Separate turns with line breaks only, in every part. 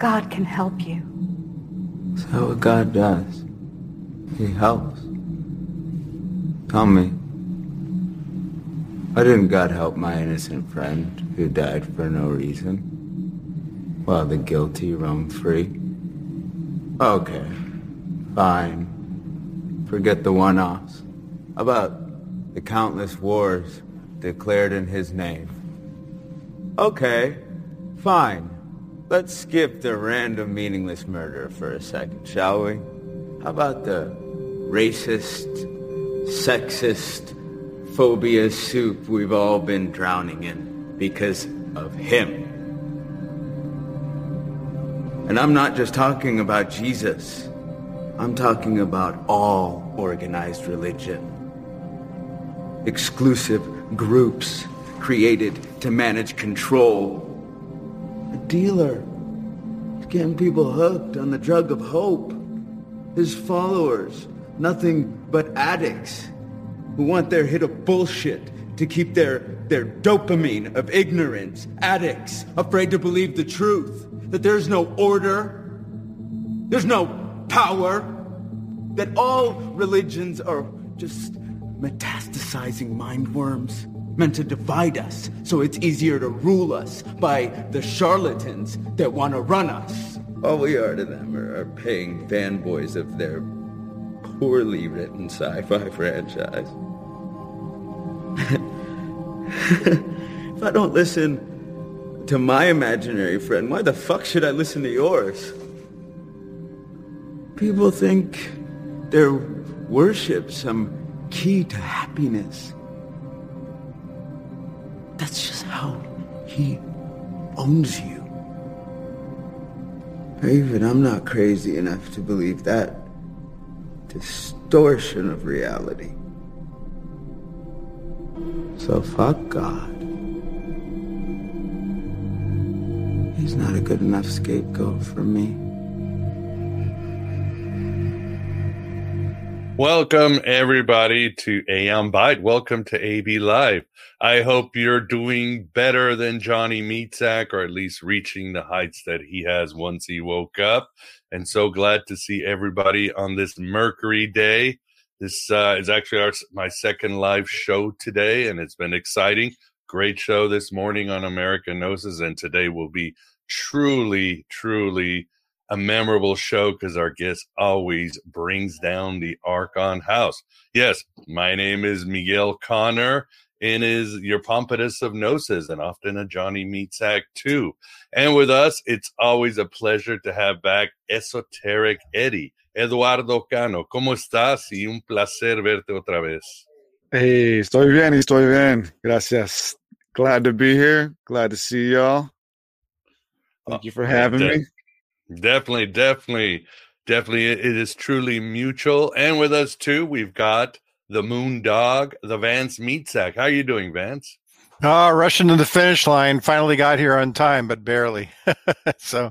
God can help you.
Is that what God does? He helps. Tell me. Why didn't God help my innocent friend who died for no reason? While the guilty roam free? Okay. Fine. Forget the one-offs. About the countless wars declared in his name? Okay. Fine. Let's skip the random meaningless murder for a second, shall we? How about the racist, sexist, phobia soup we've all been drowning in because of him? And I'm not just talking about Jesus. I'm talking about all organized religion. Exclusive groups created to manage control a dealer. Getting people hooked on the drug of hope. His followers, nothing but addicts who want their hit of bullshit to keep their, their dopamine of ignorance. Addicts, afraid to believe the truth, that there's no order, there's no power, that all religions are just metastasizing mind worms meant to divide us so it's easier to rule us by the charlatans that want to run us. All we are to them are, paying fanboys of their poorly written sci-fi franchise. if I don't listen to my imaginary friend, why the fuck should I listen to yours? People think their worship some key to happiness. That's just how he owns you. Even I'm not crazy enough to believe that distortion of reality. So fuck God. He's not a good enough scapegoat for me.
Welcome, everybody, to Aeon Byte. Welcome to AB Live. I hope you're doing better than Johnny Meatsack, or at least reaching the heights that he has once he woke up. And so glad to see everybody on this Mercury day. This uh, is actually our, my second live show today, and it's been exciting. Great show this morning on American Gnosis, and today will be truly, truly a memorable show because our guest always brings down the Archon house. Yes, my name is Miguel Connor and is your pompatus of gnosis and often a Johnny Meatsack too. And with us, it's always a pleasure to have back Esoteric Eddie. Eduardo Cano, ¿cómo estás? Y un placer verte otra vez.
Hey, estoy bien, estoy bien. Gracias. Glad to be here. Glad to see y'all. Thank ah, you for having me.
Definitely, definitely, definitely. It is truly mutual. And with us too, we've got the Moon Dog, the Vance Meatsack. How are you doing, Vance?
Uh, rushing to the finish line. Finally got here on time, but barely. so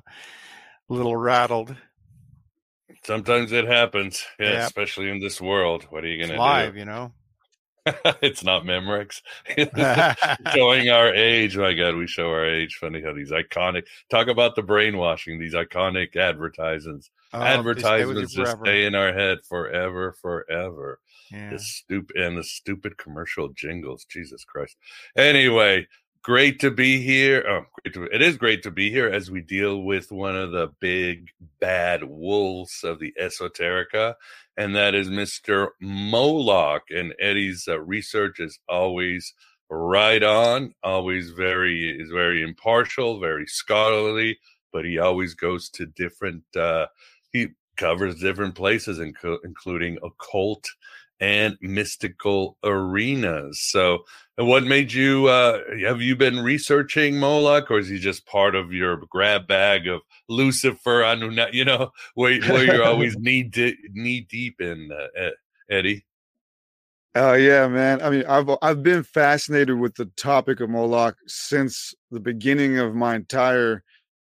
a little rattled.
Sometimes it happens, yeah, yep. especially in this world. What are you going to do?
Live, you know.
it's not Memorex. Showing our age. My God, we show our age. Funny how these iconic talk about the brainwashing, these iconic advertisements. Oh, advertisements just stay in our head forever, forever. Yeah. The stupid and the stupid commercial jingles. Jesus Christ. Anyway, great to be here. Oh, great to, it is great to be here as we deal with one of the big bad wolves of the esoterica, and that is Mr. Moloch. And Eddie's uh, research is always right on, always very is very impartial, very scholarly, but he always goes to different. Uh, he covers different places, inc- including occult and mystical arenas. So, what made you? Uh, have you been researching Moloch, or is he just part of your grab bag of Lucifer? Anunnaki, you know, where, where you're always knee di- knee deep in, uh, Eddie.
Oh yeah, man. I mean, I've I've been fascinated with the topic of Moloch since the beginning of my entire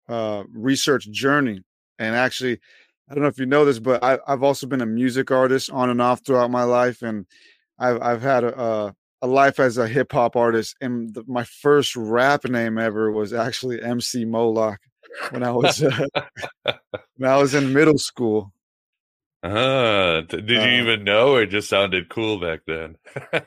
uh, research journey. And actually, I don't know if you know this, but I, have also been a music artist on and off throughout my life, and I've I've had a a life as a hip hop artist. And the, my first rap name ever was actually MC Moloch when I was uh, when I was in middle school.
Uh, did you uh, even know, or it just sounded cool back then?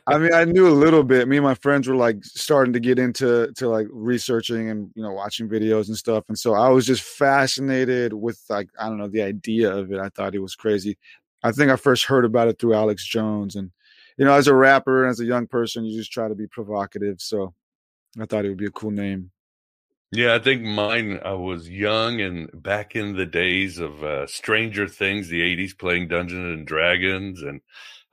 I mean, I knew a little bit. Me and my friends were like starting to get into to like researching and you know watching videos and stuff, and so I was just fascinated with like I don't know the idea of it. I thought it was crazy. I think I first heard about it through Alex Jones, and you know, as a rapper and as a young person, you just try to be provocative. So I thought it would be a cool name.
Yeah, I think mine. I was young and back in the days of uh, Stranger Things, the '80s, playing Dungeons and Dragons, and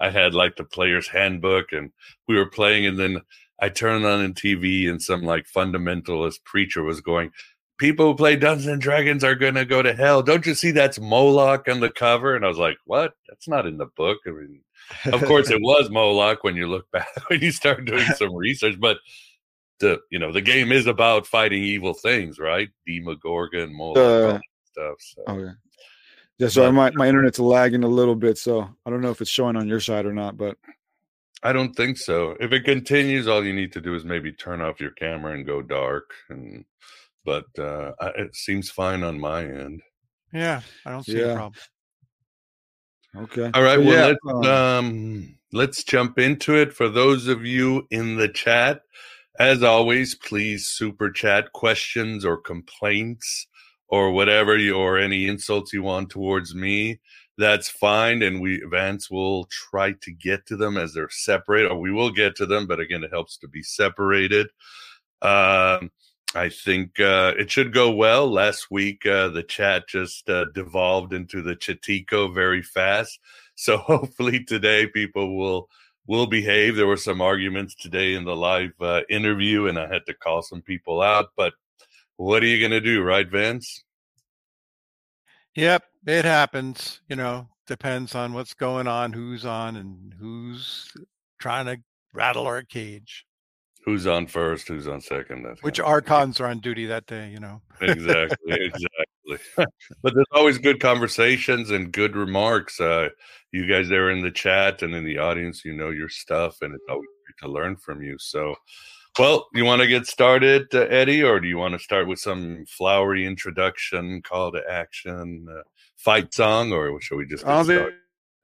I had like the player's handbook, and we were playing, and then I turned on the TV, and some like fundamentalist preacher was going, "People who play Dungeons and Dragons are gonna go to hell. Don't you see that's Moloch on the cover?" And I was like, "What? That's not in the book." I mean, of course, it was Moloch when you look back when you start doing some research, but the you know the game is about fighting evil things, right? Demogorgon, Moloch, uh, stuff. So.
Okay. Yeah, so my my internet's lagging a little bit, so I don't know if it's showing on your side or not, but
I don't think so. If it continues, all you need to do is maybe turn off your camera and go dark, and but uh, it seems fine on my end.
Yeah, I don't see yeah. a problem.
Okay.
All right. Well, yeah, let's um, um, let's jump into it. For those of you in the chat, as always, please super chat questions or complaints or whatever you, or any insults you want towards me. That's fine, and we Vance will try to get to them as they're separate, or we will get to them. But again, it helps to be separated. Um, I think uh, it should go well. Last week, uh, the chat just uh, devolved into the Chatico very fast. So hopefully today, people will will behave. There were some arguments today in the live uh, interview, and I had to call some people out. But what are you going to do, right, Vance?
Yep, it happens. You know, depends on what's going on, who's on, and who's trying to rattle our cage.
Who's on first? Who's on second?
That's Which archons are on duty that day? You know.
exactly. Exactly. but there's always good conversations and good remarks. Uh, you guys there in the chat and in the audience, you know your stuff, and it's always great to learn from you. So, well, you want to get started, uh, Eddie, or do you want to start with some flowery introduction, call to action, uh, fight song, or should we just?
I don't think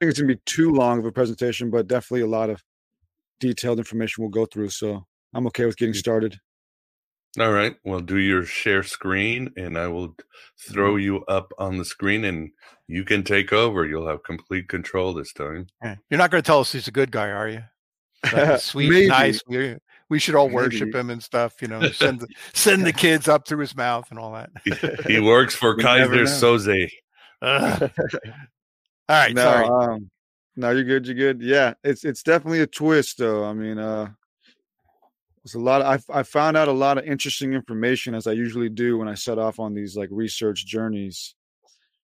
it's gonna be too long of a presentation, but definitely a lot of detailed information we'll go through. So I'm okay with getting mm. started.
All right. Well, do your share screen, and I will throw mm-hmm. you up on the screen, and you can take over. You'll have complete control this time.
You're not going to tell us he's a good guy, are you? Like sweet, nice. We, we should all worship Maybe. him and stuff. You know, send the, send the kids up through his mouth and all that.
he, he works for Keyser Söze.
Uh, all right. No, sorry. Um,
no, you're good. You're good. Yeah, it's it's definitely a twist, though. I mean, uh, it's a lot. Of, I I found out a lot of interesting information as I usually do when I set off on these like research journeys.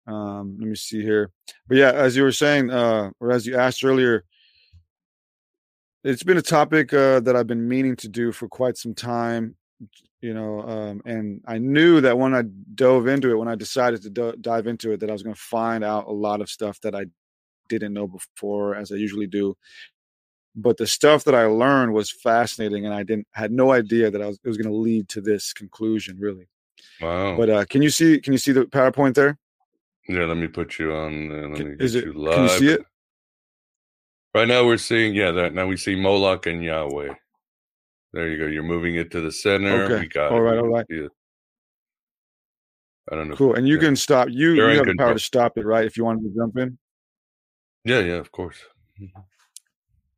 Um, let me see here. But yeah, as you were saying, uh, or as you asked earlier, it's been a topic uh, that I've been meaning to do for quite some time. You know, um, and I knew that when I dove into it, when I decided to do- dive into it, that I was going to find out a lot of stuff that I didn't know before, as I usually do but the stuff that I learned was fascinating, and I didn't had no idea that I was it was going to lead to this conclusion. Really.
Wow.
But uh, can you see? Can you see the PowerPoint there?
Yeah. Let me put you on. Uh, let me
Is it, you live. Can you see it?
Right now we're seeing yeah that now we see Moloch and Yahweh. There you go. You're moving it to the center.
Okay.
We got
all right. All right.
I don't know.
Cool. And you can stop. You, you have the power to stop it, right? If you wanted to jump in.
Yeah. Yeah. Of course.
Mm-hmm.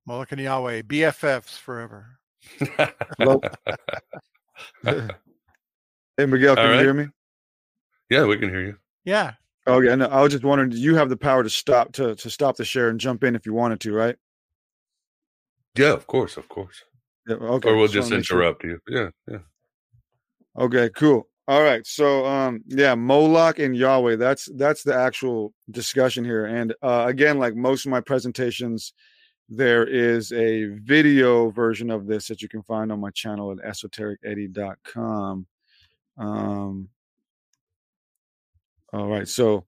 Moloch and Yahweh, BFFs forever.
hey Miguel, can right. you hear me?
Yeah, we can hear you.
Yeah.
Oh yeah, no, I was just wondering, do you have the power to stop to to stop the share and jump in if you wanted to, right?
Yeah, of course, of course.
Yeah, okay.
Or we'll
just
just
wanna sure.
interrupt you. Yeah, yeah.
Okay, cool. All right. So um yeah, Moloch and Yahweh, that's that's the actual discussion here. And uh again, like most of my presentations, there is a video version of this that you can find on my channel at esotericeddie.com. Um all right, so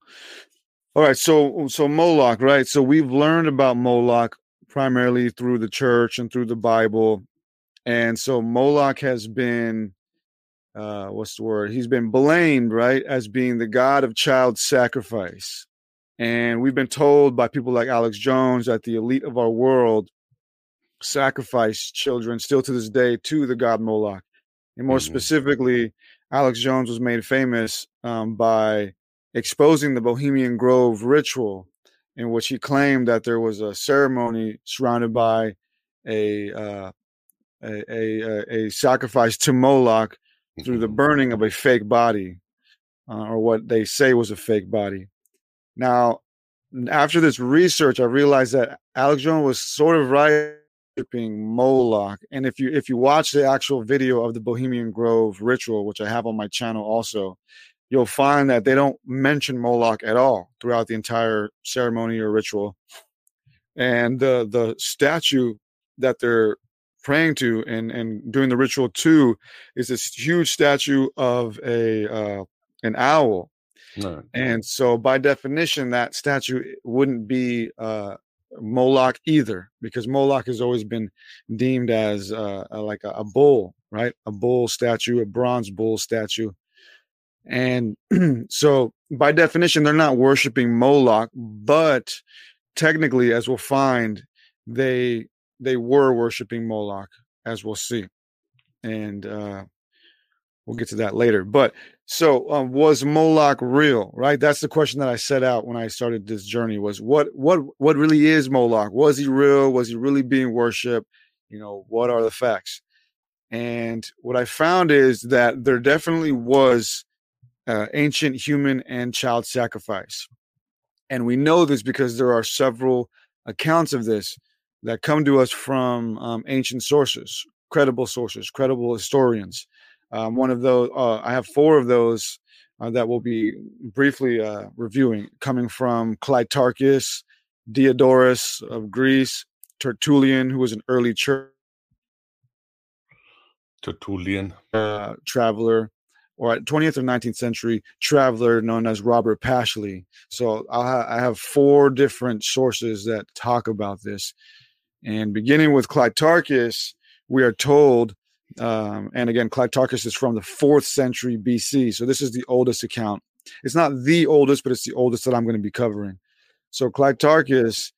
all right, so so Moloch, right? So we've learned about Moloch primarily through the church and through the Bible. And so Moloch has been uh what's the word he's been blamed right as being the god of child sacrifice and we've been told by people like alex jones that the elite of our world sacrifice children still to this day to the god moloch and more
Mhm.
specifically alex jones was made famous um, by exposing the bohemian grove ritual in which he claimed that there was a ceremony surrounded by a uh, a, a, a- sacrifice to moloch through the
Mhm.
burning of a fake body, uh, or what they say was a fake body. Now, after this research, I realized that Alex Jones was sort of worshiping Moloch. And if you if you watch the actual video of the Bohemian Grove ritual, which I have on my channel also, you'll find that they don't mention Moloch at all throughout the entire ceremony or ritual. And the the statue that they're praying to and and doing the ritual to is this huge statue of a uh, an owl
Right.
and so by definition that statue wouldn't be uh moloch either because moloch has always been deemed as uh, like a, a bull right? A bull statue a bronze bull statue. And so by definition they're not worshiping moloch but technically as we'll find they they were worshiping moloch as we'll see. And uh we'll get to that later. But so um, was moloch real right? That's the question that i set out when i started this journey was what what what really is moloch? Was he real? Was he really being worshiped you know what are the facts? And what i found is that there definitely was uh, ancient human and child sacrifice. And we know this because there are several accounts of this that come to us from um, ancient sources credible sources credible historians um, one of those, uh, I have four of those uh, that we'll be briefly uh, reviewing, coming from Cleitarchus, Diodorus of Greece, Tertullian, who was an early church
Tertullian.
uh, traveler, or 20th or 19th century traveler known as Robert Pashley. So I'll ha- I have four different sources that talk about this. And beginning with Cleitarchus, we are told, um, and again, Cleitarchus is from the fourth century BC. So this is the oldest account. It's not the oldest, but it's the oldest that I'm going to be covering. So Cleitarchus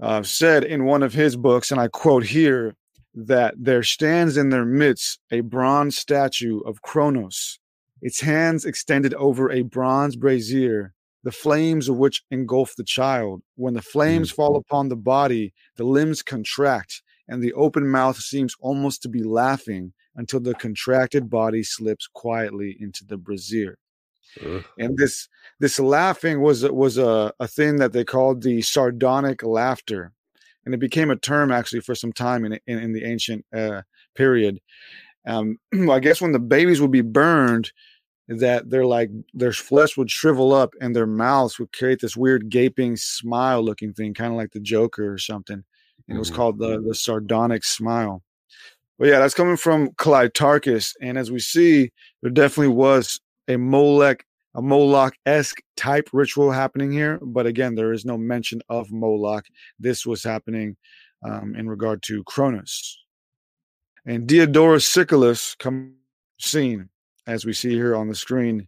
uh, said in one of his books, and I quote here, that there stands in their midst a bronze statue of Kronos, its hands extended over a bronze brazier, the flames of which engulf the child. When the flames fall upon the body, the limbs contract, and the open mouth seems almost to be laughing until the contracted body slips quietly into the brazier.
Ugh.
and this this laughing was was a, a thing that they called the sardonic laughter. And it became a term actually for some time in in, in the ancient uh, period. Um i guess when the babies would be burned that they're like their flesh would shrivel up and their mouths would create this weird gaping smile looking thing kind of like the joker or something and it was
Mhm.
called the the sardonic smile. But yeah that's coming from cleitarchus and as we see there definitely was a molech a moloch-esque type ritual happening here but again there is no mention of moloch. This was happening um, in regard to cronus. And diodorus siculus come seen as we see here on the screen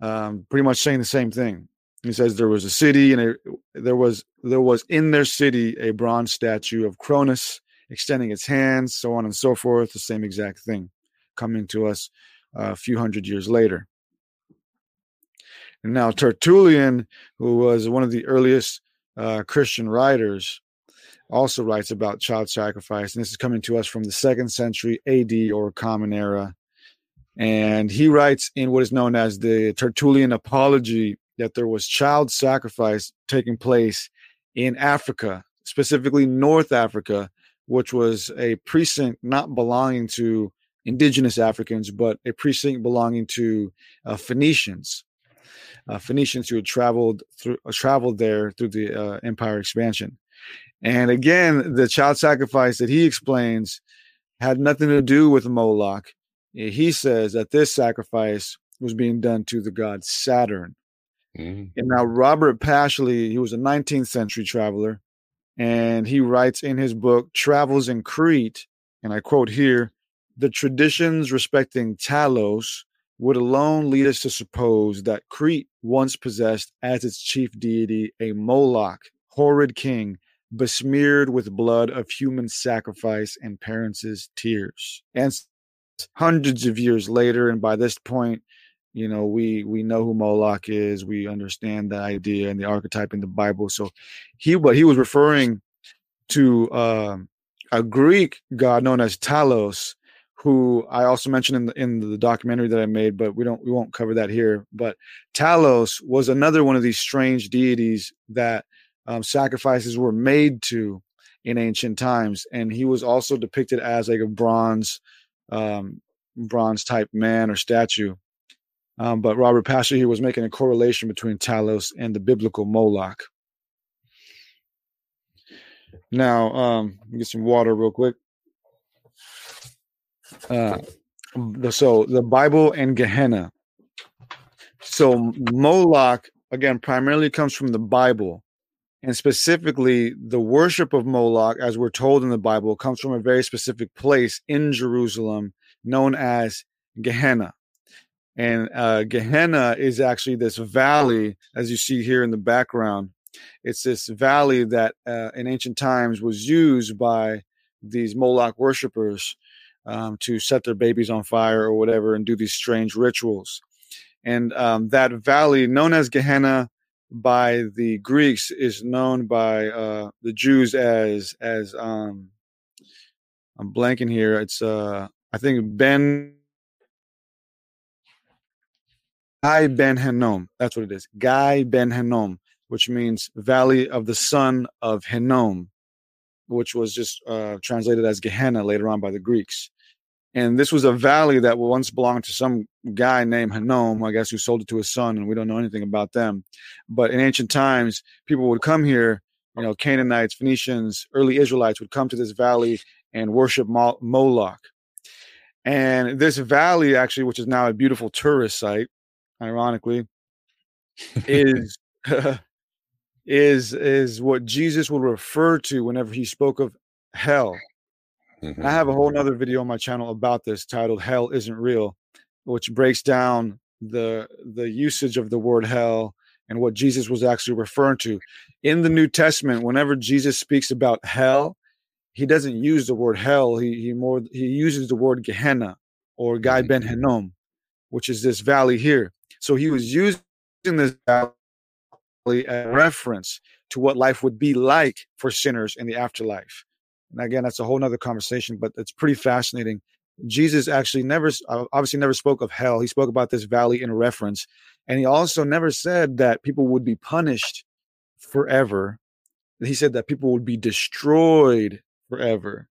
um, pretty much saying the same thing he says there was a city and it, there was there was in their city a bronze statue of cronus extending its hands so on and so forth the same exact thing coming to us uh, a few hundred years later. And now tertullian who was one of the earliest uh, christian writers also writes about child sacrifice and this is coming to us from the second century ad or common era. And he writes in what is known as the tertullian apology that there was child sacrifice taking place in africa specifically north africa which was a precinct not belonging to indigenous Africans, but a precinct belonging to uh, Phoenicians. Uh, Phoenicians who had traveled through uh, traveled there through the uh, empire expansion. And again, the child sacrifice that he explains had nothing to do with Moloch. He says that this sacrifice was being done to the god Saturn. Mm-hmm. And now Robert Pashley, he was a 19th century traveler, and he writes in his book Travels in Crete, and I quote here, the traditions respecting Talos would alone lead us to suppose that Crete once possessed as its chief deity a Moloch, horrid king, besmeared with blood of human sacrifice and parents' tears. And hundreds of years later, and by this point, you know, we we know who Moloch is. We understand the idea and the archetype in the Bible. So he what he was referring to uh, a Greek god known as Talos, who I also mentioned in the, in the documentary that I made, but we don't we won't cover that here. But Talos was another one of these strange deities that um, sacrifices were made to in ancient times, and he was also depicted as like a bronze um, bronze type man or statue. Um, but Robert Pashley here was making a correlation between Talos and the biblical Moloch. Now, um, get some water real quick. Uh, so the Bible and Gehenna. So Moloch again primarily comes from the Bible, and specifically the worship of Moloch, as we're told in the Bible, comes from a very specific place in Jerusalem known as Gehenna. And uh, Gehenna is actually this valley, as you see here in the background. It's this valley that uh, in ancient times was used by these Moloch worshippers um, to set their babies on fire or whatever and do these strange rituals. And um, that valley, known as Gehenna by the Greeks, is known by uh, the Jews as as um, I'm blanking here. It's uh, I think Ben Guy Ben Hinnom. That's what it is. Guy Ben Hinnom, which means Valley of the Son of Hinnom, which was just uh, translated as Gehenna later on by the Greeks. And this was a valley that once belonged to some guy named Hinnom, I guess, who sold it to his son, and we don't know anything about them. But in ancient times, people would come here, you know, Canaanites, Phoenicians, early Israelites would come to this valley and worship Moloch. And this valley, actually, which is now a beautiful tourist site, ironically, is is is what Jesus would refer to whenever he spoke of hell. Mm-hmm. I have a whole other video on my channel about this titled Hell Isn't Real, which breaks down the the usage of the word hell and what Jesus was actually referring to. In the New Testament, whenever Jesus speaks about hell, he doesn't use the word hell. He he more he uses the word Gehenna or Guy mm-hmm. Ben Hinnom, which is this valley here. So he was using this valley as a reference to what life would be like for sinners in the afterlife. And again, that's a whole nother conversation, but it's pretty fascinating. Jesus actually never, uh, obviously, never spoke of hell. He spoke about this valley in reference. And he also never said that people would be punished forever. He said that people would be destroyed forever,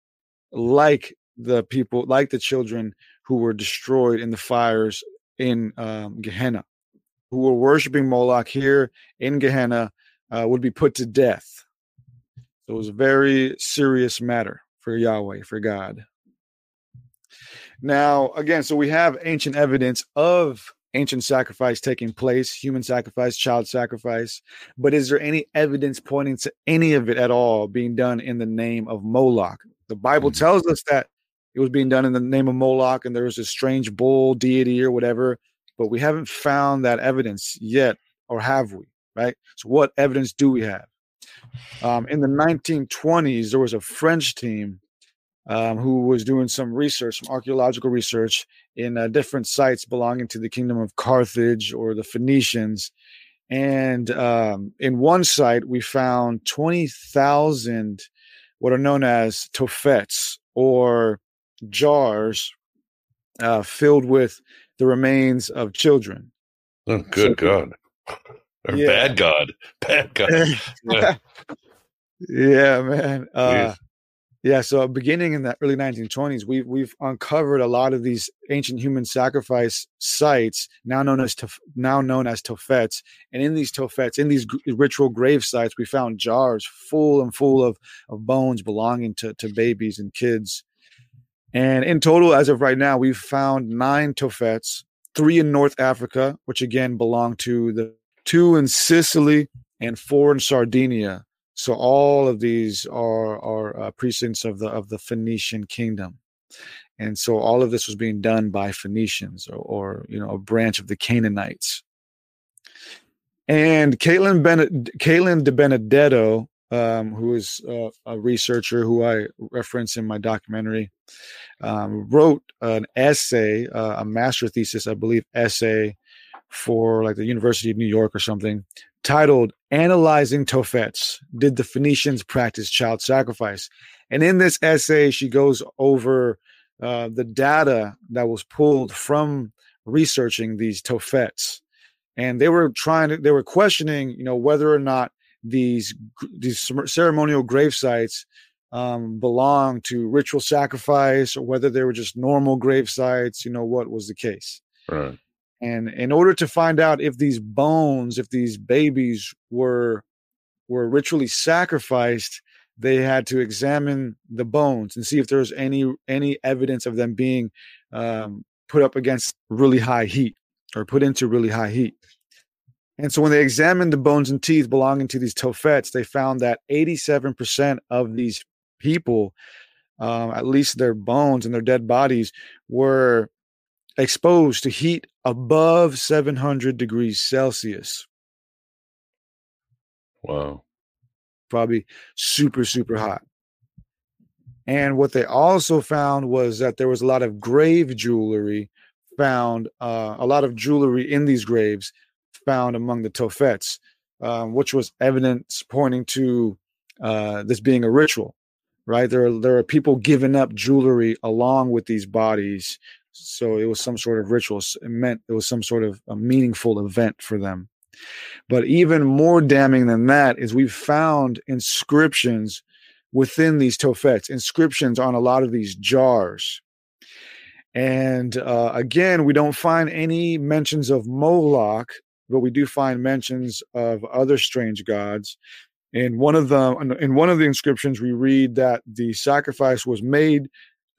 like the people, like the children who were destroyed in the fires in um, Gehenna, who were worshiping Moloch here in Gehenna, uh, would be put to death. So it was a very serious matter for Yahweh, for God. Now, again, so we have ancient evidence of ancient sacrifice taking place, human sacrifice, child sacrifice. But is there any evidence pointing to any of it at all being done in the name of Moloch? The Bible mm-hmm. tells us that it was being done in the name of Moloch and there was a strange bull deity or whatever, but we haven't found that evidence yet, or have we? Right? So, what evidence do we have? Um, in the 1920s, there was a French team um, who was doing some research, some archaeological research in uh, different sites belonging to the kingdom of Carthage or the Phoenicians. And um, in one site, we found 20,000 what are known as tophets or jars uh, filled with the remains of children.
Oh, good so, God. Or yeah. bad God. Bad God.
yeah. yeah, man. Uh, Yeah, so beginning in the early 1920s, we've we've uncovered a lot of these ancient human sacrifice sites, now known as tof- now known as tophets. And in these tophets, in these g- ritual grave sites, we found jars full and full of of bones belonging to to babies and kids. And in total, as of right now, we've found nine tophets, three in North Africa, which again belong to the two in Sicily and four in Sardinia. So all of these are are uh, precincts of the of the Phoenician kingdom, and so all of this was being done by Phoenicians or, or you know a branch of the Canaanites. And Caitlin Bennett, Caitlin De Benedetto, um, who is uh, a researcher who I reference in my documentary, um, wrote an essay, uh, a master thesis, I believe, essay for like the University of New York or something, titled Analyzing Tophets Did the Phoenicians Practice Child Sacrifice? And in this essay, she goes over uh, the data that was pulled from researching these Tophets. And they were trying to, they were questioning, you know, whether or not these these ceremonial grave sites um, belong to ritual sacrifice or whether they were just normal grave sites, you know, what was the case.
Right.
And in order to find out if these bones, if these babies were were ritually sacrificed, they had to examine the bones and see if there was any any evidence of them being um, put up against really high heat or put into really high heat. And so when they examined the bones and teeth belonging to these tophets, they found that 87% of these people, um, at least their bones and their dead bodies, were exposed to heat above 700 degrees Celsius.
Wow.
Probably super, super hot. And what they also found was that there was a lot of grave jewelry found, uh, a lot of jewelry in these graves found among the Tophets, um, which was evidence pointing to uh, this being a ritual, right? There are, there are people giving up jewelry along with these bodies so it was some sort of ritual. It meant it was some sort of a meaningful event for them. But even more damning than that is we've found inscriptions within these tophets, inscriptions on a lot of these jars. And uh, again, we don't find any mentions of Moloch, but we do find mentions of other strange gods. In one of the in one of the inscriptions, we read that the sacrifice was made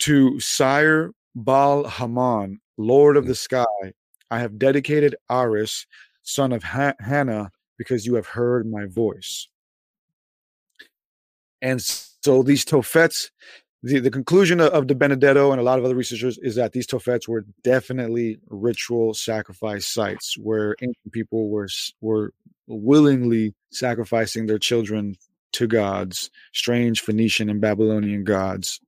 to sire Baal Hammon, Lord of mm. the sky, I have dedicated Aris, son of ha- Hannah, because you have heard my voice. And so these Tophets, the, the conclusion of, De Benedetto and a lot of other researchers is that these Tophets were definitely ritual sacrifice sites where ancient people were were willingly sacrificing their children to gods, strange Phoenician and Babylonian gods.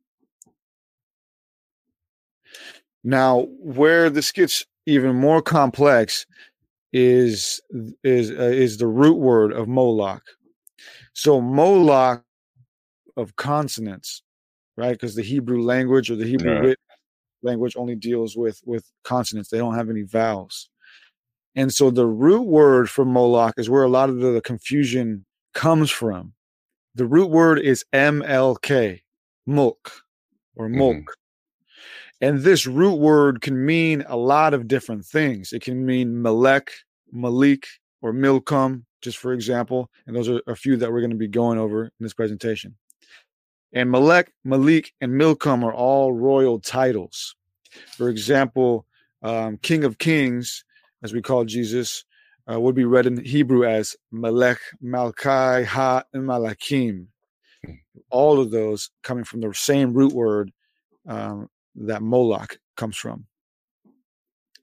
Now, where this gets even more complex is is uh, is the root word of Moloch. So Moloch of consonants, right? Because the Hebrew language or the Hebrew right. language only deals with with consonants. They don't have any vowels. And so the root word for Moloch is where a lot of the confusion comes from. The root word is MLK, mulk or mulk. Mm-hmm. And this root word can mean a lot of different things. It can mean Melech, Malik, or Milcom, just for example. And those are a few that we're going to be going over in this presentation. And Melech, Malik, and Milcom are all royal titles. For example, um, King of Kings, as we call Jesus, uh, would be read in Hebrew as Melech, Malkai, Ha, and Malakim. All of those coming from the same root word um, that Moloch comes from.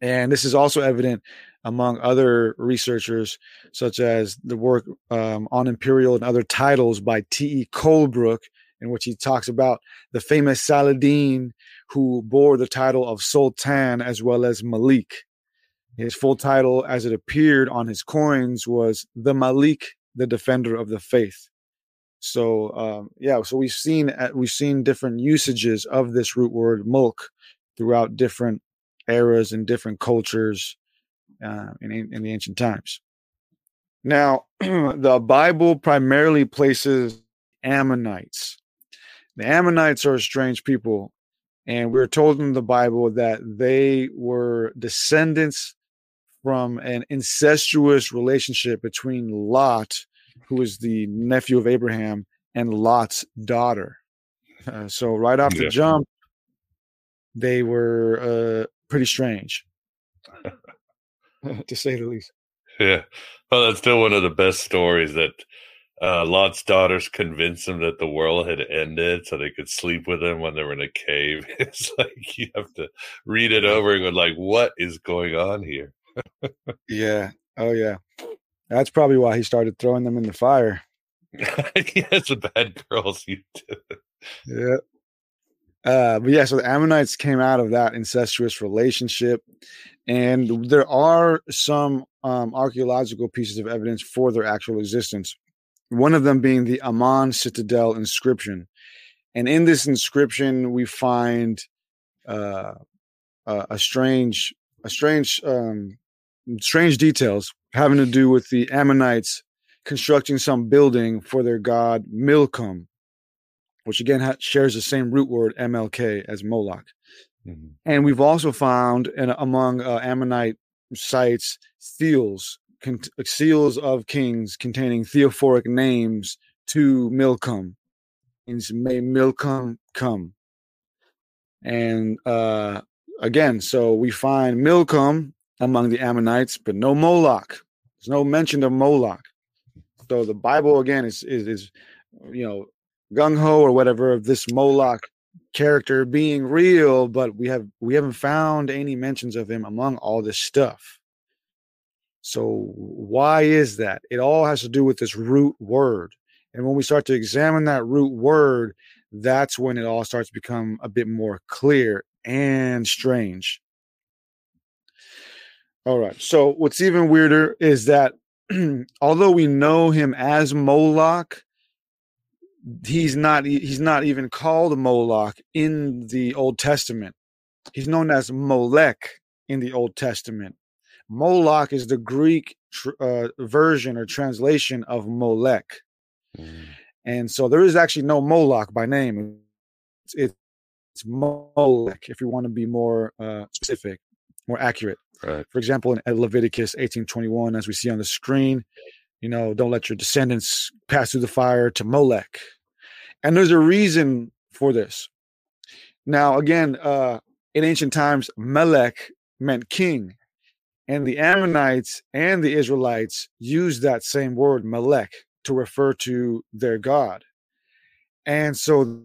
And this is also evident among other researchers, such as the work um, on imperial and other titles by T.E. Colebrook, in which he talks about the famous Saladin who bore the title of Sultan as well as Malik. His full title, as it appeared on his coins, was the Malik, the Defender of the Faith. So um, yeah, so we've seen uh, we've seen different usages of this root word mulk throughout different eras and different cultures uh, in in the ancient times. Now, the Bible primarily places Ammonites The Ammonites are a strange people, and we're told in the Bible that they were descendants from an incestuous relationship between Lot, who is the nephew of Abraham, and Lot's daughter. Uh, so right off the jump, they were uh, pretty strange, to say the least.
Yeah, well, that's still one of the best stories that uh, Lot's daughters convinced him that the world had ended so they could sleep with him when they were in a cave. It's like you have to read it over and go like, what is going on here?
yeah. Oh yeah. That's probably why he started throwing them in the fire.
yeah, it's the bad girls you do.
Yeah. Uh, but yeah, so the Ammonites came out of that incestuous relationship, and there are some um, archaeological pieces of evidence for their actual existence. One of them being the Ammon Citadel inscription, and in this inscription we find uh, a, a strange, a strange, um, strange details having to do with the Ammonites constructing some building for their god Milcom, which again ha- shares the same root word MLK as Moloch. Mm-hmm. And we've also found in, among uh, Ammonite sites seals, con- seals of kings containing theophoric names to Milcom. Means may Milcom come. And uh, again, so we find Milcom among the Ammonites, but no Moloch. There's no mention of Moloch. So the Bible again is is, is you know gung ho or whatever of this Moloch character being real, but we have we haven't found any mentions of him among all this stuff. So why is that? It all has to do with this root word. And when we start to examine that root word, that's when it all starts to become a bit more clear and strange. All right. So what's even weirder is that although we know him as Moloch, he's not he's not even called Moloch in the Old Testament. He's known as Molech in the Old Testament. Moloch is the Greek uh, version or translation of Molech. Mm. And so there is actually no Moloch by name. It's, it's Molech, if you want to be more uh, specific, more accurate. Right. For example, in Leviticus 18:21, as we see on the screen, you know, don't let your descendants pass through the fire to Molech. And there's a reason for this. Now, again, uh, in ancient times, Melech meant king. And the Ammonites and the Israelites used that same word, Melech, to refer to their God. And so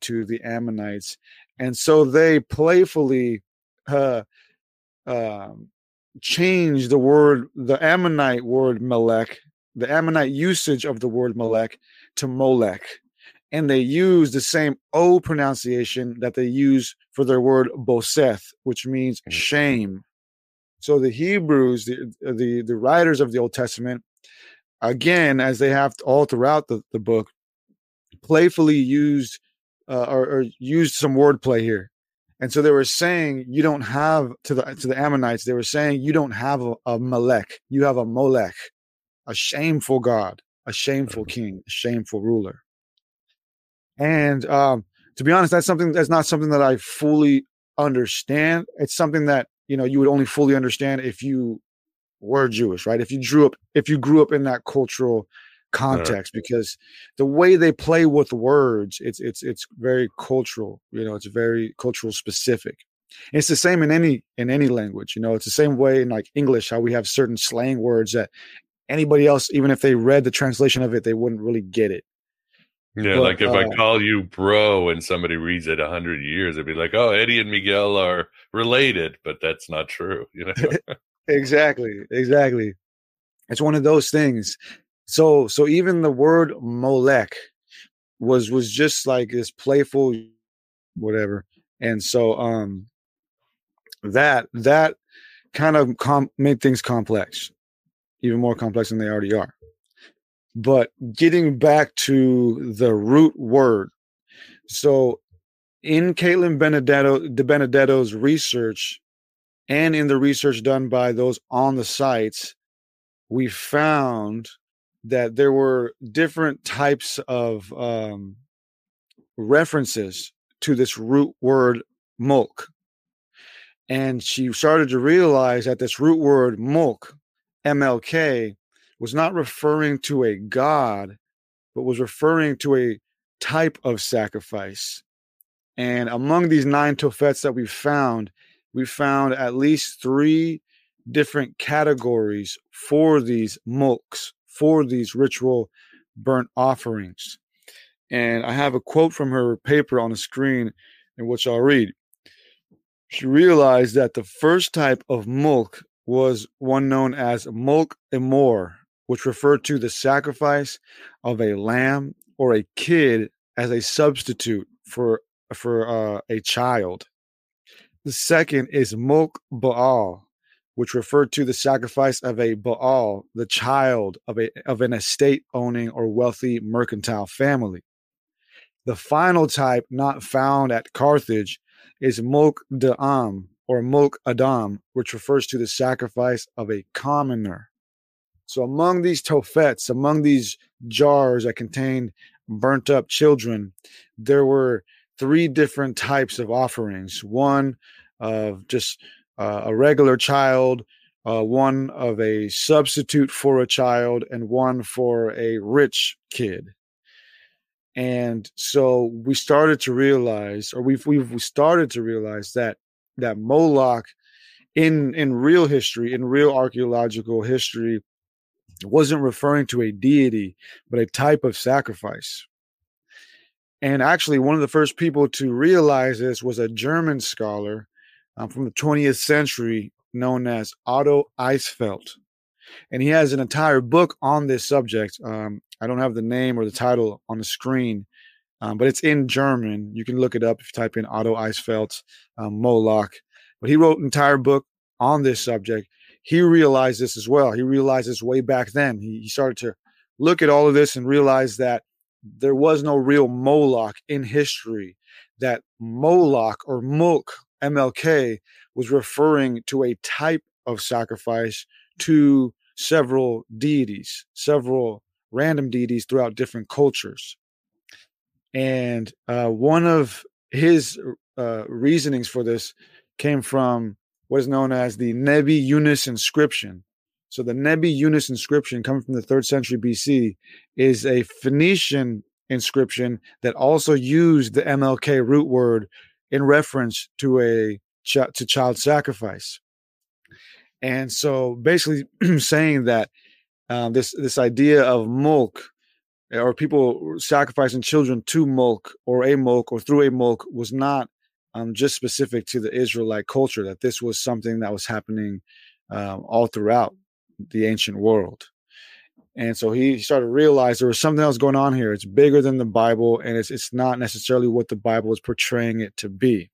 to the Ammonites. And so they playfully uh, um, changed the word, the Ammonite word Melech, the Ammonite usage of the word Melech to Molech. And they use the same O pronunciation that they use for their word Bosheth, which means mm. shame. So the Hebrews, the, the, the writers of the Old Testament, again, as they have all throughout the, the book, playfully used uh, or, or used some wordplay here. And so they were saying you don't have to the to the Ammonites. They were saying you don't have a, a Melech. You have a Molech, a shameful God, a shameful mm-hmm. king, a shameful ruler. And um, to be honest, that's something that's not something that I fully understand. It's something that you know you would only fully understand if you were Jewish, right? If you grew up, if you grew up in that cultural context because the way they play with words it's it's it's very cultural you know it's very cultural specific and it's the same in any in any language you know it's the same way in like english how we have certain slang words that anybody else even if they read the translation of it they wouldn't really get it
yeah but, like if uh, i call you bro and somebody reads it a hundred years it'd be like oh eddie and miguel are related but that's not true you know
exactly exactly it's one of those things so so even the word Molech was was just like this playful whatever. And so um that that kind of com- made things complex, even more complex than they already are. But getting back to the root word, so in Caitlin Benedetto de Benedetto's research, and in the research done by those on the sites, we found that there were different types of um, references to this root word mulk. And she started to realize that this root word mulk, MLK, was not referring to a god, but was referring to a type of sacrifice. And among these nine Tophets that we found, we found at least three different categories for these mulks, for these ritual burnt offerings. And I have a quote from her paper on the screen in which I'll read. She realized that the first type of mulk was one known as mulk emor, which referred to the sacrifice of a lamb or a kid as a substitute for for uh, a child. The second is mulk baal, which referred to the sacrifice of a baal, the child of a of an estate owning or wealthy mercantile family. The final type, not found at Carthage, is mulk da'am or mulk adam, which refers to the sacrifice of a commoner. So among these tophets, among these jars that contained burnt up children, there were three different types of offerings. One of just uh, a regular child, uh, one of a substitute for a child, and one for a rich kid. And so we started to realize, or we've we've started to realize that that Moloch in in real history, in real archaeological history, wasn't referring to a deity, but a type of sacrifice. And actually, one of the first people to realize this was a German scholar um, from the 20th century known as Otto Eissfeldt. And he has an entire book on this subject. Um, I don't have the name or the title on the screen, um, but it's in German. You can look it up if you type in Otto Eissfeldt um, Moloch. But he wrote an entire book on this subject he realized this as well. He realized this way back then. He, he started to look at all of this and realize that there was no real Moloch in history. That Moloch or Mulk, MLK, was referring to a type of sacrifice to several deities, several random deities throughout different cultures. And uh, one of his uh, reasonings for this came from what is known as the Nebi Yunus inscription. So the Nebi Yunus inscription, coming from the third century BC, is a Phoenician inscription that also used the MLK root word in reference to a ch- to child sacrifice. And so, basically, saying that um, this this idea of mulk or people sacrificing children to mulk or a mulk or through a mulk was not um, just specific to the Israelite culture, that this was something that was happening um, all throughout the ancient world. And so he started to realize there was something else going on here. It's bigger than the Bible, and it's it's not necessarily what the Bible is portraying it to be.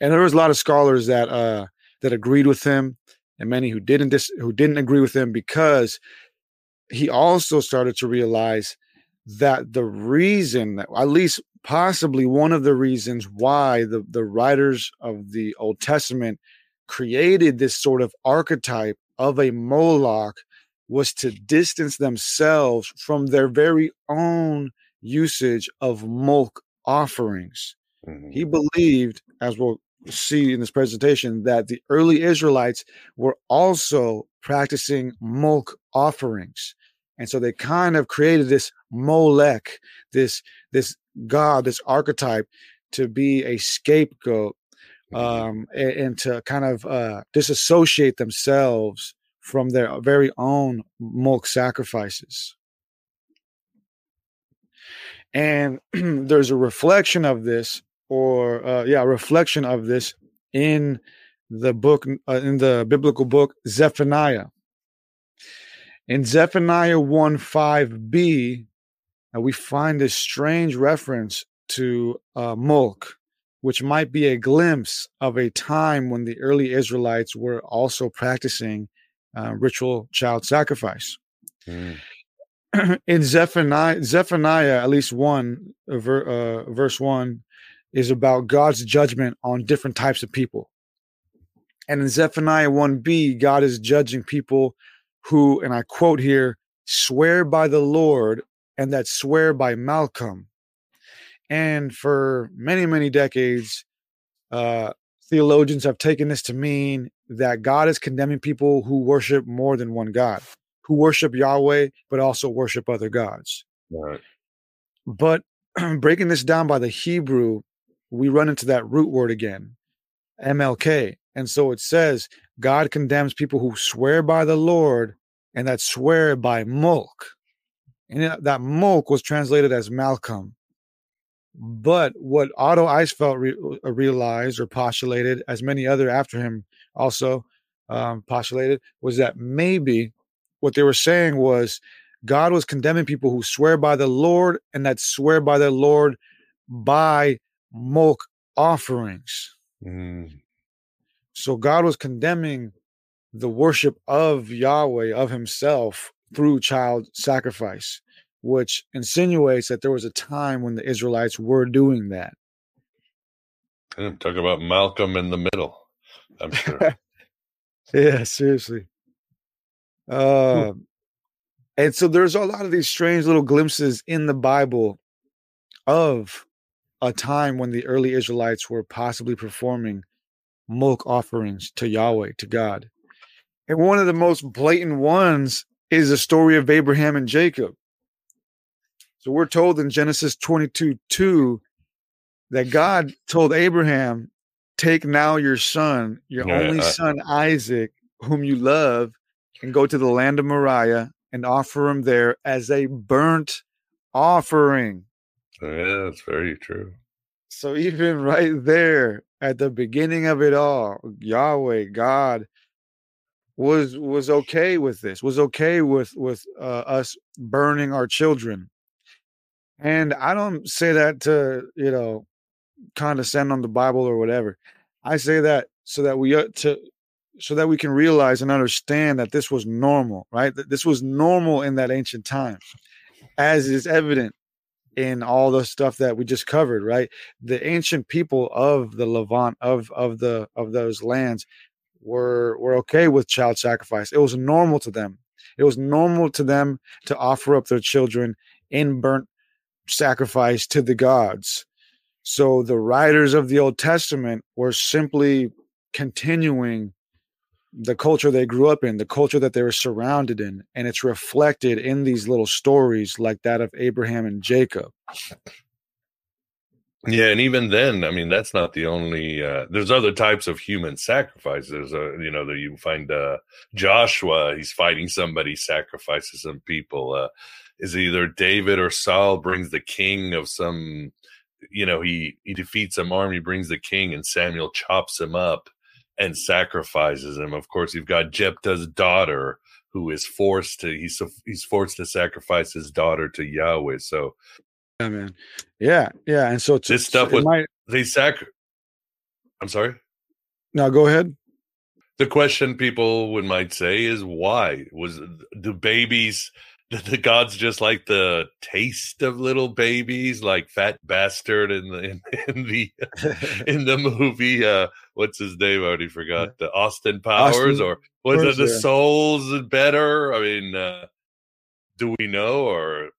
And there was a lot of scholars that uh, that agreed with him, and many who didn't dis- who didn't agree with him because he also started to realize that the reason that at least possibly one of the reasons why the, the writers of the Old Testament created this sort of archetype of a Moloch was to distance themselves from their very own usage of mulk offerings. Mm-hmm. He believed, as we'll see in this presentation, that the early Israelites were also practicing mulk offerings. And so they kind of created this Molech, this this God, this archetype, to be a scapegoat mm-hmm. um, and, and, to kind of uh, disassociate themselves from their very own mulk sacrifices. And there's a reflection of this, or uh, yeah, a reflection of this in the book, uh, in the biblical book Zephaniah. In Zephaniah 1 5b, we find this strange reference to uh, mulk, which might be a glimpse of a time when the early Israelites were also practicing uh, ritual child sacrifice. Mm. In Zephaniah, Zephaniah, at least one, uh, ver, uh, verse one, is about God's judgment on different types of people. And in Zephaniah 1b, God is judging people who, and I quote here, swear by the Lord and that swear by Malcolm. And for many, many decades, uh, theologians have taken this to mean that God is condemning people who worship more than one God, who worship Yahweh, but also worship other gods.
Right.
But breaking this down by the Hebrew, we run into that root word again, MLK. And so it says, God condemns people who swear by the Lord and that swear by Mulk. And that Mulk was translated as Malcolm. But what Otto Eissfeldt re- uh, realized or postulated, as many other after him also um, postulated, was that maybe what they were saying was God was condemning people who swear by the Lord and that swear by the Lord by mulk offerings.
Mm.
So God was condemning the worship of Yahweh, of himself, through child sacrifice, which insinuates that there was a time when the Israelites were doing that.
Talk about Malcolm in the middle. I'm sure.
yeah, seriously. Uh, and so there's a lot of these strange little glimpses in the Bible of a time when the early Israelites were possibly performing mulk offerings to Yahweh, to God. And one of the most blatant ones is the story of Abraham and Jacob. So we're told in Genesis 22 2 that God told Abraham, Take now your son, your yeah, only uh, son Isaac, whom you love, and go to the land of Moriah and offer him there as a burnt offering.
Yeah, that's very true.
So even right there at the beginning of it all, Yahweh, God, was was okay with this. Was okay with with uh, us burning our children. And I don't say that to you know condescend on the Bible or whatever. I say that so that we uh, to so that we can realize and understand that this was normal, right? That this was normal in that ancient time, as is evident in all the stuff that we just covered, right? The ancient people of the Levant of of the of those lands were were okay with child sacrifice. It was normal to them. It was normal to them to offer up their children in burnt sacrifice to the gods. So the writers of the Old Testament were simply continuing the culture they grew up in, the culture that they were surrounded in, and it's reflected in these little stories like that of Abraham and Jacob.
Yeah, and even then, I mean, that's not the only. Uh, there's other types of human sacrifice. There's a, you know, that you find uh, Joshua. He's fighting somebody, sacrifices some people. Uh, is either David or Saul brings the king of some. You know, he he defeats some army, brings the king, and Samuel chops him up and sacrifices him. Of course, you've got Jephthah's daughter who is forced to he's he's forced to sacrifice his daughter to Yahweh. So
yeah, man. Yeah, yeah. And so
to, this stuff so was might, they sac I'm sorry?
No, go ahead.
The question people would might say is why was do babies the gods just like the taste of little babies, like Fat Bastard in the in, in the in the movie. Uh, what's his name? I already forgot. The Austin Powers, Austin, or was it the yeah. Souls better? I mean, uh, do we know? Or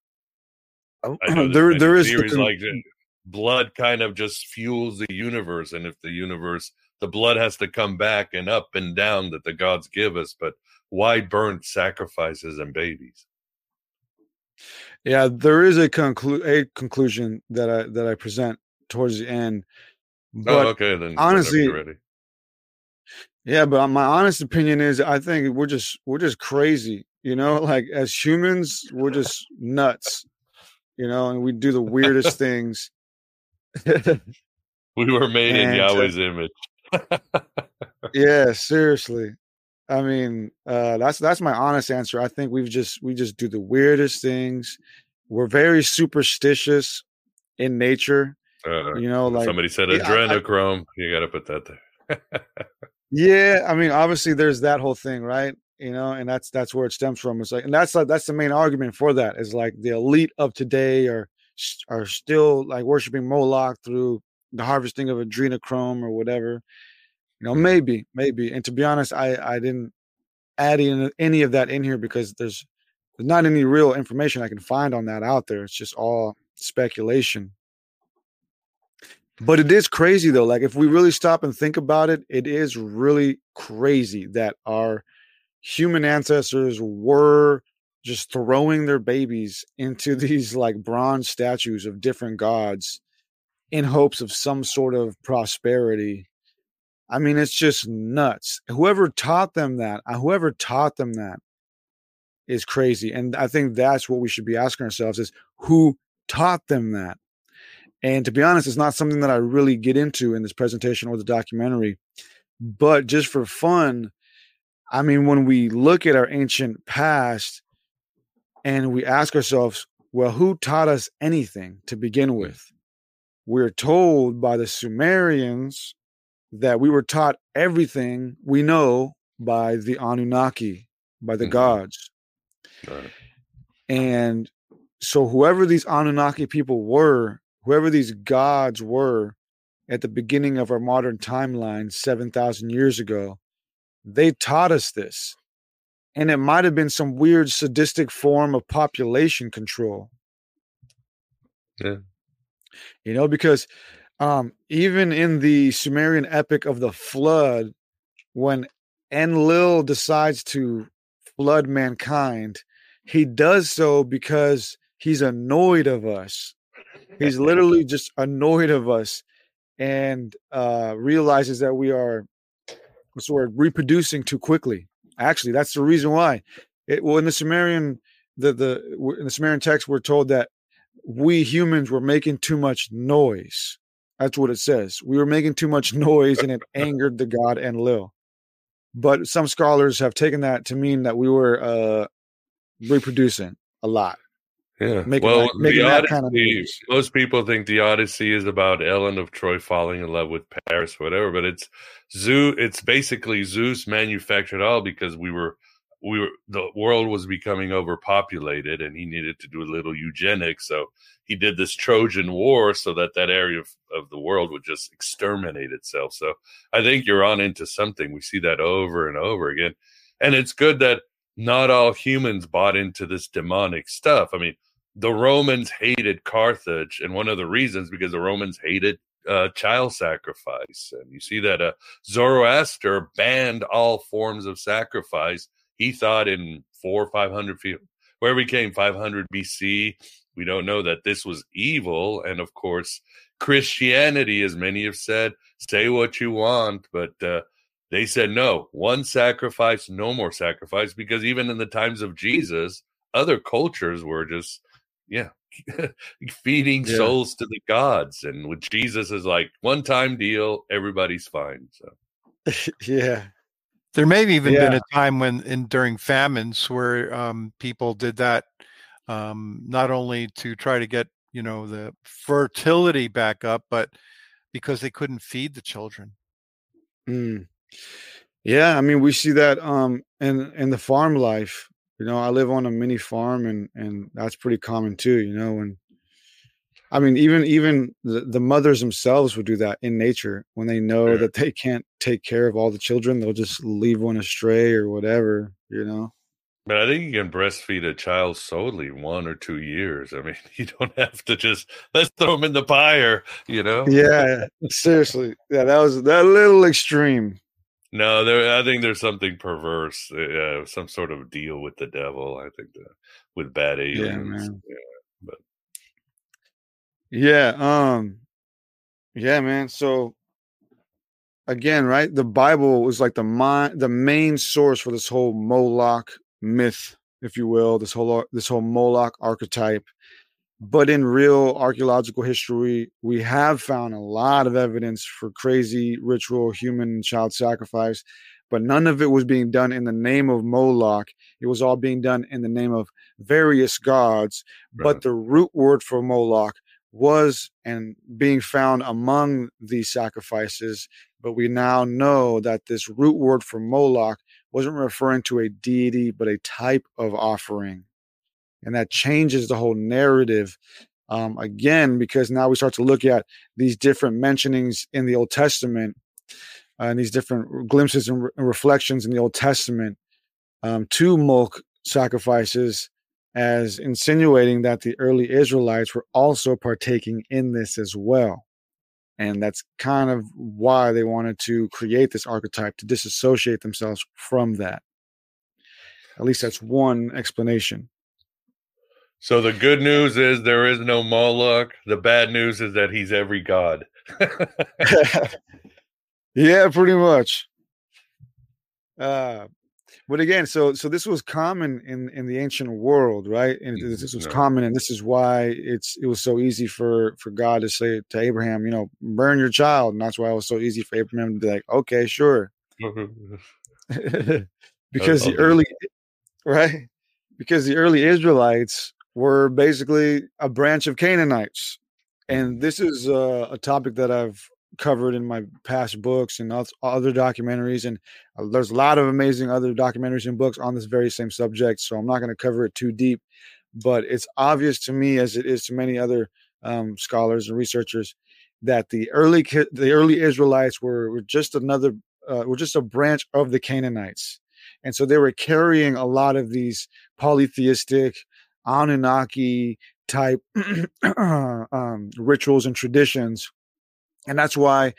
oh, there there is
the, like blood kind of just fuels the universe, and if the universe, the blood has to come back and up and down that the gods give us, but why burnt sacrifices and babies?
Yeah, there is a conclu- a conclusion that I that I present towards the end.
Oh, but oh, okay. Then
honestly, yeah, but my honest opinion is, I think we're just we're just crazy. You know, like as humans, we're just nuts. You know, and we do the weirdest things.
we were made and, in uh Yahweh's image.
yeah, seriously. I mean, uh, that's that's my honest answer. I think we've just we just do the weirdest things. We're very superstitious in nature. Uh, you know, like
somebody said adrenochrome. I, I, you got to put that there.
yeah, I mean, obviously there's that whole thing, right? You know, and that's that's where it stems from. It's like, and that's like that's the main argument for that is like the elite of today are are still like worshiping Moloch through the harvesting of adrenochrome or whatever. You know, maybe, maybe. And to be honest, I I didn't add in any of that in here because there's there's not any real information I can find on that out there. It's just all speculation. But it is crazy though. Like if we really stop and think about it, it is really crazy that our human ancestors were just throwing their babies into these like bronze statues of different gods in hopes of some sort of prosperity. I mean, it's just nuts. Whoever taught them that, uh, whoever taught them that is crazy. And I think that's what we should be asking ourselves is who taught them that? And to be honest, it's not something that I really get into in this presentation or the documentary. But just for fun, I mean, when we look at our ancient past and we ask ourselves, well, who taught us anything to begin mm. with? We're told by the Sumerians that we were taught everything we know by the Anunnaki, by the mm-hmm. gods. Right. And so, whoever these Anunnaki people were, whoever these gods were at the beginning of our modern timeline 7,000 years ago, they taught us this. And it might have been some weird sadistic form of population control.
Yeah.
You know, because um, even in the Sumerian epic of the flood, when Enlil decides to flood mankind, he does so because he's annoyed of us He's literally just annoyed of us and uh, realizes that we are sort of reproducing too quickly. Actually, that's the reason why. It, well, in the Sumerian, the the in the Sumerian text, we're told that we humans were making too much noise. That's what it says. We were making too much noise, and it angered the god Enlil. But some scholars have taken that to mean that we were uh, reproducing a lot.
Yeah. Making well, that, making the Odyssey, kind of most people think the Odyssey is about Ellen of Troy falling in love with Paris, whatever. But it's Zeus. It's basically Zeus manufactured all because we were we were the world was becoming overpopulated, and he needed to do a little eugenics. So he did this Trojan War so that that area of, of the world would just exterminate itself. So I think you're on into something. We see that over and over again, and it's good that not all humans bought into this demonic stuff. I mean, the Romans hated Carthage, and one of the reasons because the Romans hated uh, child sacrifice, and you see that uh, Zoroaster banned all forms of sacrifice. He thought in four or five hundred feet, where we came 500 BC. We don't know that this was evil, and of course, Christianity, as many have said, say what you want, but uh, they said no, one sacrifice, no more sacrifice, because even in the times of Jesus, other cultures were just yeah, feeding yeah. souls to the gods. And with Jesus is like one time deal, everybody's fine.
So yeah.
There may have even yeah. been a time when in during famines where um, people did that um, not only to try to get you know the fertility back up, but because they couldn't feed the children.
Mm. Yeah, I mean we see that um, in in the farm life you know, I live on a mini farm and and that's pretty common too, you know, and I mean even even the, the mothers themselves would do that in nature when they know yeah. that they can't take care of all the children, they'll just leave one astray or whatever, you know.
But I think you can breastfeed a child solely one or two years. I mean, you don't have to just let's throw them in the fire, you know.
Yeah, seriously. Yeah, that was that little extreme.
No, there. I think there's something perverse, uh, some sort of deal with the devil. I think the, with bad aliens. Yeah, man. Yeah, but
yeah, um, yeah, man. So again, right? The Bible was like the mi- the main source for this whole Moloch myth, if you will. This whole this whole Moloch archetype but in real archaeological history, we have found a lot of evidence for crazy ritual human child sacrifice, but none of it was being done in the name of Moloch. It was all being done in the name of various gods. Right. But the root word for Moloch was and being found among these sacrifices. But we now know that this root word for Moloch wasn't referring to a deity, but a type of offering and that changes the whole narrative um, again because now we start to look at these different mentionings in the old testament uh, and these different glimpses and, re- reflections in the old testament um, to Molech sacrifices as insinuating that the early Israelites were also partaking in this as well. And that's kind of why they wanted to create this archetype to disassociate themselves from that. At least that's one explanation.
So the good news is there is no Moloch. The bad news is that he's every god.
yeah, pretty much. Uh, but again, so so this was common in in the ancient world, right? And this, this was common, and this is why it's it was so easy for for God to say to Abraham, you know, burn your child, and that's why it was so easy for Abraham to be like, okay, sure, because the early, right? Because the early Israelites were basically a branch of Canaanites, and this is uh, a topic that I've covered in my past books and other documentaries and uh, there's a lot of amazing other documentaries and books on this very same subject so i'm not going to cover it too deep but it's obvious to me as it is to many other um, scholars and researchers that the early the early israelites were, were just another uh, were just a branch of the canaanites and so they were carrying a lot of these polytheistic anunnaki type um, rituals and traditions and that's why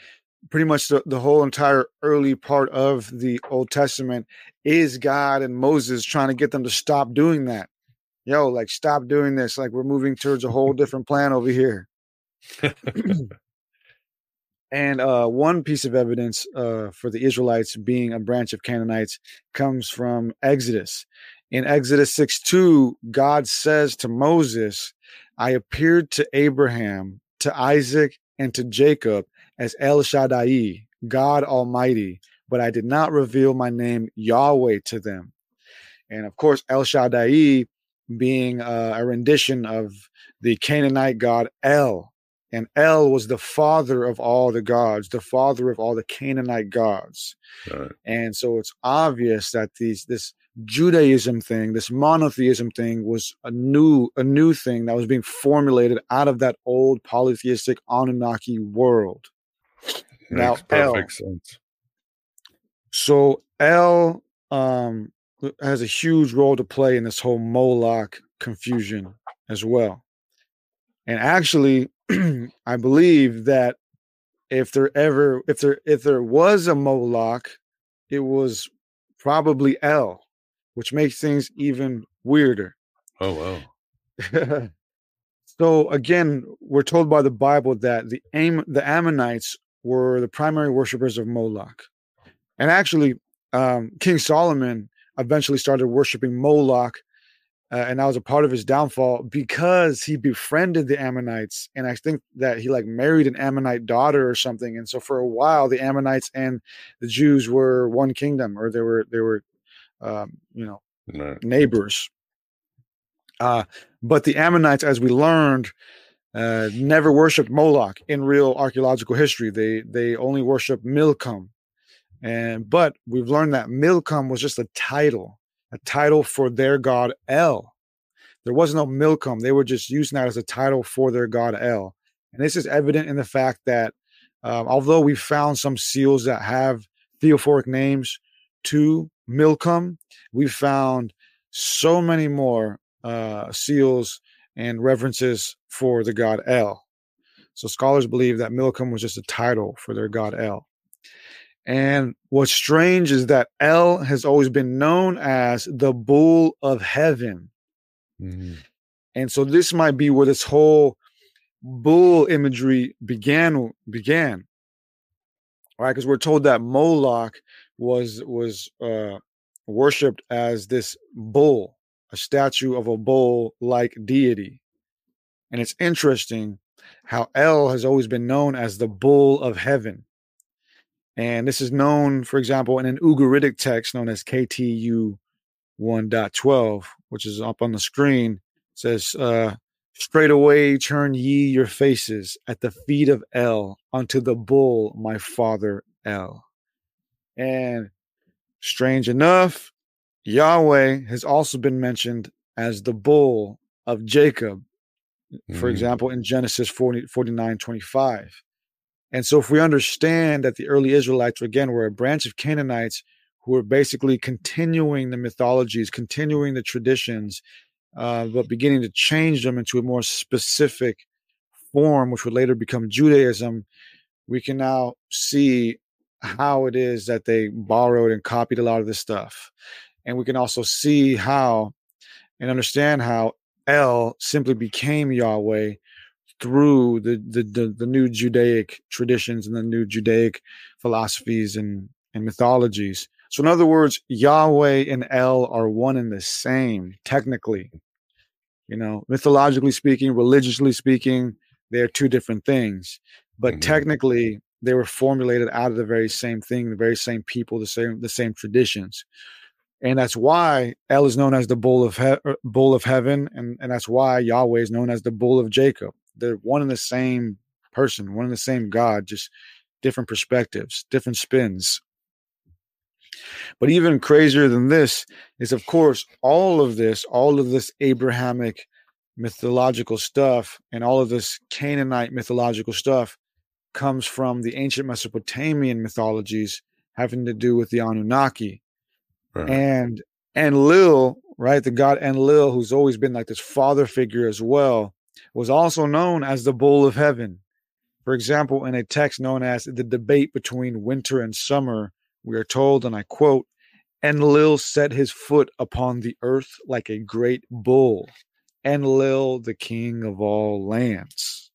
pretty much the, the whole entire early part of the Old Testament is God and Moses trying to get them to stop doing that. Yo, like stop doing this. Like we're moving towards a whole different plan over here. and uh, one piece of evidence uh, for the Israelites being a branch of Canaanites comes from Exodus. In Exodus 6 2, God says to Moses, I appeared to Abraham, to Isaac, and to Jacob as El Shaddai, God Almighty, but I did not reveal my name Yahweh to them. And of course, El Shaddai being uh, a rendition of the Canaanite god El. And El was the father of all the gods, the father of all the Canaanite gods. Right. And so it's obvious that these this Judaism thing, this monotheism thing was a new a new thing that was being formulated out of that old polytheistic Anunnaki world.
Makes now perfect El, sense.
So L um, has a huge role to play in this whole Moloch confusion as well. And actually, I believe that if there ever if there if there was a Moloch, it was probably El which makes things even weirder.
Oh wow.
so again, we're told by the Bible that the Am- the Ammonites were the primary worshippers of Moloch. And actually, um, King Solomon eventually started worshiping Moloch, uh, and that was a part of his downfall because he befriended the Ammonites. And I think that he like married an Ammonite daughter or something. And so for a while, the Ammonites and the Jews were one kingdom, or they were they were um, you know, no. neighbors. Uh, but the Ammonites, as we learned, uh, never worshipped Moloch in real archaeological history. They they only worshipped Milcom, and but we've learned that Milcom was just a title, a title for their god El. There was no Milcom; they were just using that as a title for their god El. And this is evident in the fact that um, although we found some seals that have theophoric names to Milcom, we found so many more uh, seals and references for the god El. So scholars believe that Milcom was just a title for their god El. And what's strange is that El has always been known as the bull of heaven. Mm-hmm. And so this might be where this whole bull imagery began began. Right? Because we're told that Moloch was was uh, worshipped as this bull, a statue of a bull like deity. And it's interesting how El has always been known as the bull of heaven. And this is known, for example, in an Ugaritic text known as KTU 1.12, which is up on the screen. It says, uh, Straight away turn ye your faces at the feet of El unto the bull, my father El. And strange enough, Yahweh has also been mentioned as the bull of Jacob, for mm. example, in Genesis 40, 49 25. And so, if we understand that the early Israelites, again, were a branch of Canaanites who were basically continuing the mythologies, continuing the traditions, uh, but beginning to change them into a more specific form, which would later become Judaism, we can now see how it is that they borrowed and copied a lot of this stuff. And we can also see how and understand how El simply became Yahweh through the, the the, the new Judaic traditions and the new Judaic philosophies and, and mythologies. So, in other words, Yahweh and El are one and the same, technically. You know, mythologically speaking, religiously speaking, they're two different things. But mm-hmm. technically, they were formulated out of the very same thing, the very same people, the same the same traditions. And that's why El is known as the bull of he- er, bull of heaven, and, and that's why Yahweh is known as the bull of Jacob. They're one and the same person, one and the same God, just different perspectives, different spins. But even crazier than this is, of course, all of this, all of this Abrahamic mythological stuff and all of this Canaanite mythological stuff comes from the ancient Mesopotamian mythologies having to do with the Anunnaki. Right. And Enlil, right, the god Enlil, who's always been like this father figure as well, was also known as the bull of heaven. For example, in a text known as the debate between winter and summer, we are told, and I quote, Enlil set his foot upon the earth like a great bull, Enlil, the king of all lands.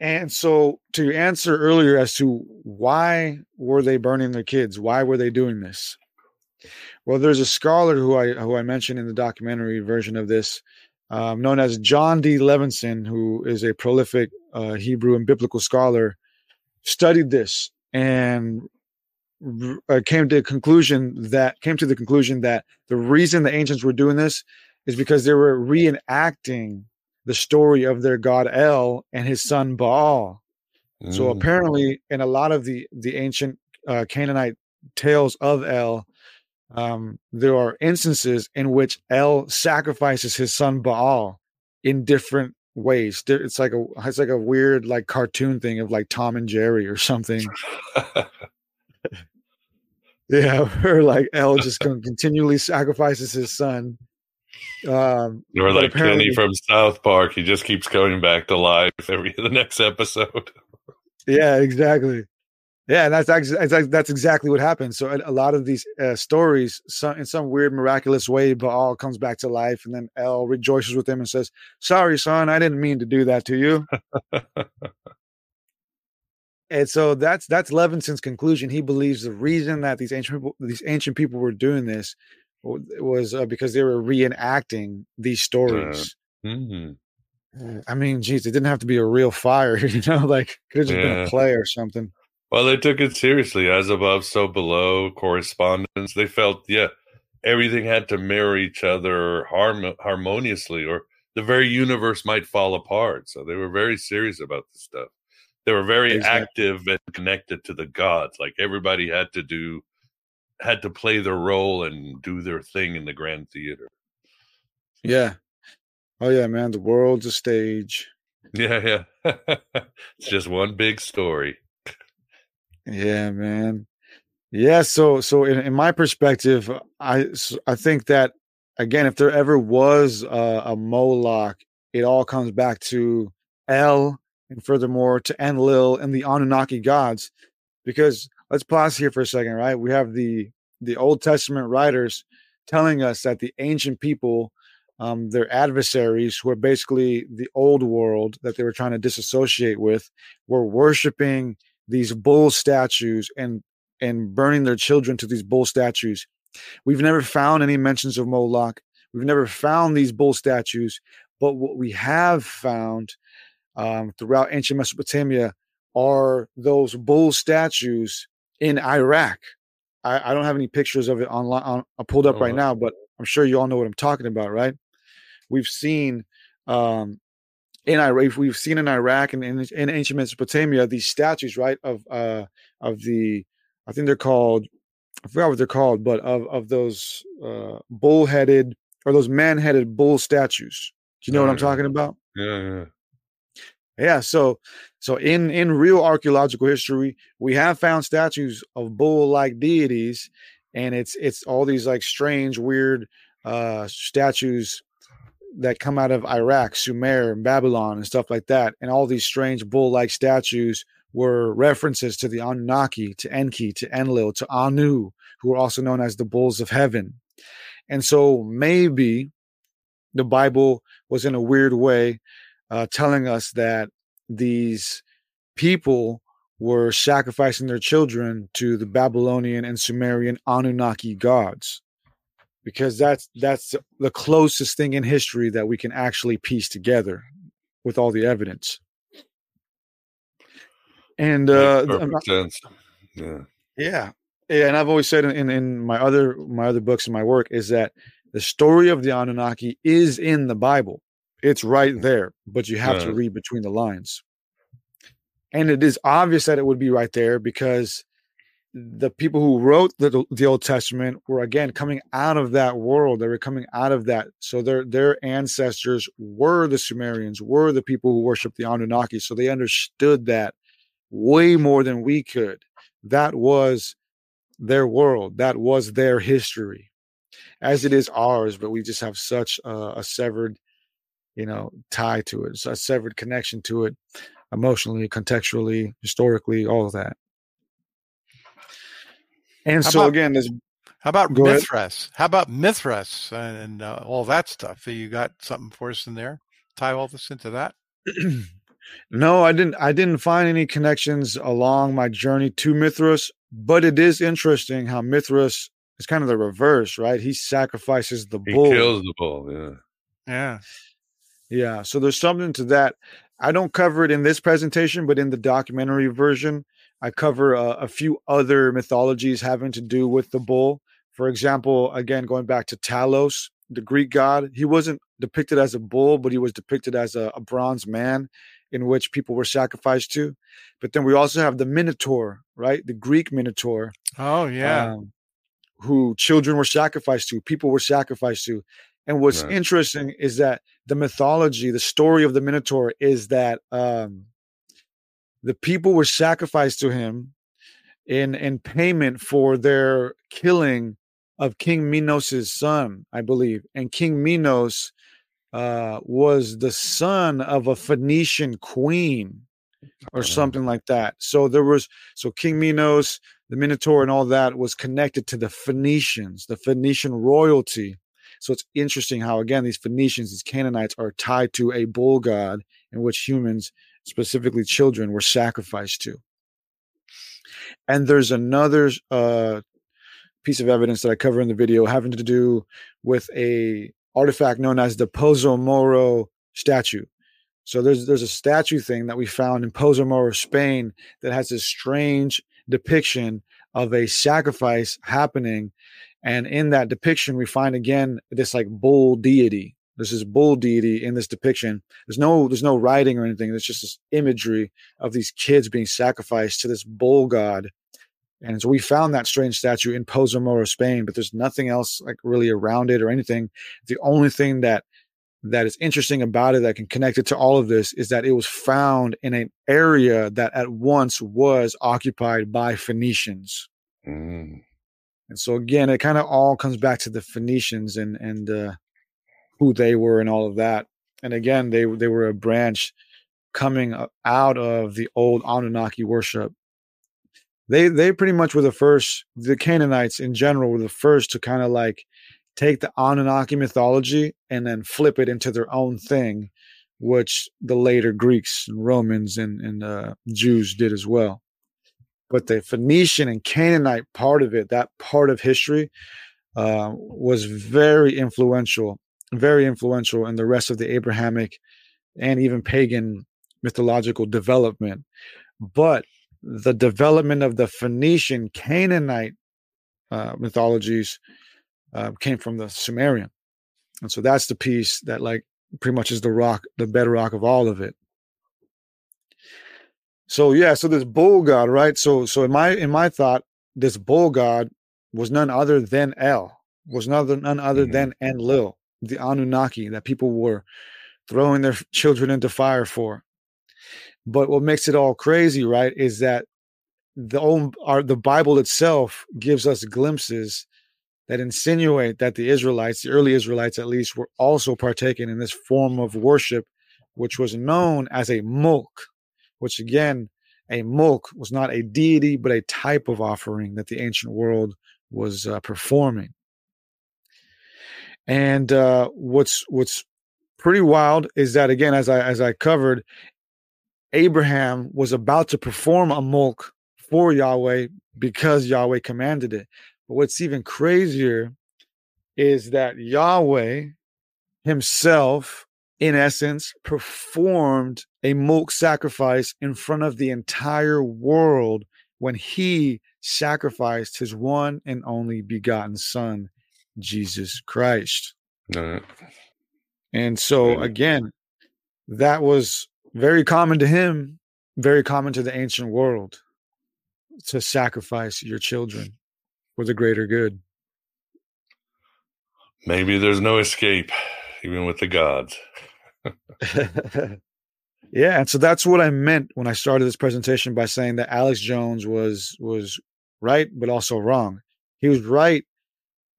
And so, to answer earlier as to why were they burning their kids, why were they doing this? Well, there's a scholar who I who I mentioned in the documentary version of this, um, known as Jon D. Levenson, who is a prolific uh, Hebrew and biblical scholar, studied this and uh, came to the conclusion that came to the conclusion that the reason the ancients were doing this is because they were reenacting the story of their god El and his son Baal. Mm. So apparently, in a lot of the the ancient uh, Canaanite tales of El, um, there are instances in which El sacrifices his son Baal in different ways. It's like a it's like a weird like cartoon thing of like Tom and Jerry or something. yeah, where like El just continually sacrifices his son.
Um, or like Kenny from South Park, he just keeps coming back to life every the next episode.
yeah, exactly. Yeah, and that's actually that's exactly what happens. So a, lot of these uh, stories, some, in some weird miraculous way, Baal comes back to life, and then El rejoices with him and says, "Sorry, son, I didn't mean to do that to you." and so that's that's Levenson's conclusion. He believes the reason that these ancient people, these ancient people were doing this was uh, because they were reenacting these stories. Uh, mm-hmm. I mean, geez, it didn't have to be a real fire, you know, like could have just yeah. been a play or something.
Well, they took it seriously, as above, so below correspondence. They felt, yeah, everything had to mirror each other harm- harmoniously, or the very universe might fall apart. So they were very serious about this stuff. They were very exactly. active and connected to the gods. Like everybody had to do, had to play their role and do their thing in the grand theater.
Yeah. Oh yeah, man. The world's a stage.
Yeah, yeah. it's just one big story.
Yeah, man. Yeah, so so in, in my perspective, I I think that again, if there ever was a, a Moloch, it all comes back to El, and furthermore to Enlil and the Anunnaki gods. Because let's pause here for a second, right? We have the the Old Testament writers telling us that the ancient people, um, their adversaries, who are basically the old world that they were trying to disassociate with, were worshiping these bull statues and and burning their children to these bull statues. We've never found any mentions of Moloch. We've never found these bull statues, but what we have found um, throughout ancient Mesopotamia are those bull statues in Iraq. I, I don't have any pictures of it online. On, I pulled up right now, but I'm sure you all know what I'm talking about, right? We've seen um, in Iraq, we've seen in Iraq and in, in ancient Mesopotamia these statues, right, of uh, of the, I think they're called, I forgot what they're called, but of of those uh, bull-headed or those man-headed bull statues. Do you know what I'm talking about?
Yeah, yeah.
Yeah, so so in in real archaeological history, we have found statues of bull-like deities, and it's it's all these like strange, weird uh statues that come out of Iraq, Sumer, and Babylon, and stuff like that. And all these strange bull-like statues were references to the Anunnaki, to Enki, to Enlil, to Anu, who are also known as the bulls of heaven. And so maybe the Bible was in a weird way uh, telling us that these people were sacrificing their children to the Babylonian and Sumerian Anunnaki gods because that's that's the closest thing in history that we can actually piece together with all the evidence. And uh
perfect sense. Yeah.
Yeah. Yeah, and I've always said in, in my other my other books and my work is that the story of the Anunnaki is in the Bible. It's right there, but you have to read between the lines. And it is obvious that it would be right there because the people who wrote the, the Old Testament were again coming out of that world. They were coming out of that. So their their ancestors were the Sumerians, were the people who worshiped the Anunnaki. So they understood that way more than we could. That was their world. That was their history, as it is ours. But we just have such a, a severed, you know, tie to it, so a severed connection to it, emotionally, contextually, historically, all of that. And
How
so
about-
again, there's
How about
Go ahead.
Mithras? How about Mithras and, and uh, all that stuff? You got something for us in there? Tie all this into that?
no, I didn't. I didn't find any connections along my journey to Mithras, but it is interesting how Mithras is kind of the reverse, right? He sacrifices the
He
bull.
kills the bull. Yeah.
Yeah.
Yeah, so there's something to that. I don't cover it in this presentation, but in the documentary version, I cover a, a few other mythologies having to do with the bull. For example, again, going back to Talos, the Greek god, he wasn't depicted as a bull, but he was depicted as a, a bronze man in which people were sacrificed to. But then we also have the Minotaur, right? The Greek Minotaur,
Oh, yeah.
um, who children were sacrificed to, people were sacrificed to. And what's
Right.
interesting is that the mythology, the story of the Minotaur is that um, the people were sacrificed to him in in payment for their killing of King Minos's son, I believe. And King Minos uh, was the son of a Phoenician queen or
Oh.
something like that. So there was so King Minos, the Minotaur, and all that was connected to the Phoenicians, the Phoenician royalty. So it's interesting how again these Phoenicians, these Canaanites, are tied to a bull god in which humans, specifically children, were sacrificed to. And there's another uh, piece of evidence that I cover in the video having to do with a artifact known as the Pozo Moro statue. So there's there's a statue thing that we found in Pozo Moro, Spain, that has this strange depiction of a sacrifice happening, and in that depiction we find again this like bull deity. There's this bull deity in this depiction. There's no there's no writing or anything. It's just this imagery of these kids being sacrificed to this bull god. And so we found that strange statue in Pozo Moro, Spain, but there's nothing else like really around it or anything. The only thing that that is interesting about it that can connect it to all of this is that it was found in an area that at once was occupied by Phoenicians.
Mm.
And so again, it kind of all comes back to the Phoenicians and and uh, who they were and all of that. And again, they they were a branch coming out of the old Anunnaki worship. They they pretty much were the first. The Canaanites in general were the first to kind of like take the Anunnaki mythology and then flip it into their own thing, which the later Greeks and Romans and and uh, Jews did as well but the Phoenician and Canaanite part of it, that part of history, uh, was very influential, very influential in the rest of the Abrahamic and even pagan mythological development. But the development of the Phoenician Canaanite uh, mythologies uh, came from the Sumerian, and so that's the piece that like pretty much is the rock, the bedrock of all of it. So yeah, so this bull god, right? So so in my in my thought, this bull god was none other than El, was none other, none other
Mhm.
than Enlil, the Anunnaki that people were throwing their children into fire for. But what makes it all crazy, right, is that the old, our, the Bible itself gives us glimpses that insinuate that the Israelites, the early Israelites at least, were also partaking in this form of worship, which was known as a mulk, which again, a mulk was not a deity, but a type of offering that the ancient world was uh, performing. And uh, what's what's pretty wild is that again, as I as I covered, Abraham was about to perform a mulk for Yahweh because Yahweh commanded it. But what's even crazier is that Yahweh himself, in essence, performed a molk sacrifice in front of the entire world when he sacrificed his one and only begotten son, Jesus Christ. And so, again, that was very common to him, very common to the ancient world to sacrifice your children for the greater good.
Maybe there's no escape, even with the gods.
yeah, and so that's what I meant when I started this presentation by saying that Alex Jones was was right, but also wrong. He was right,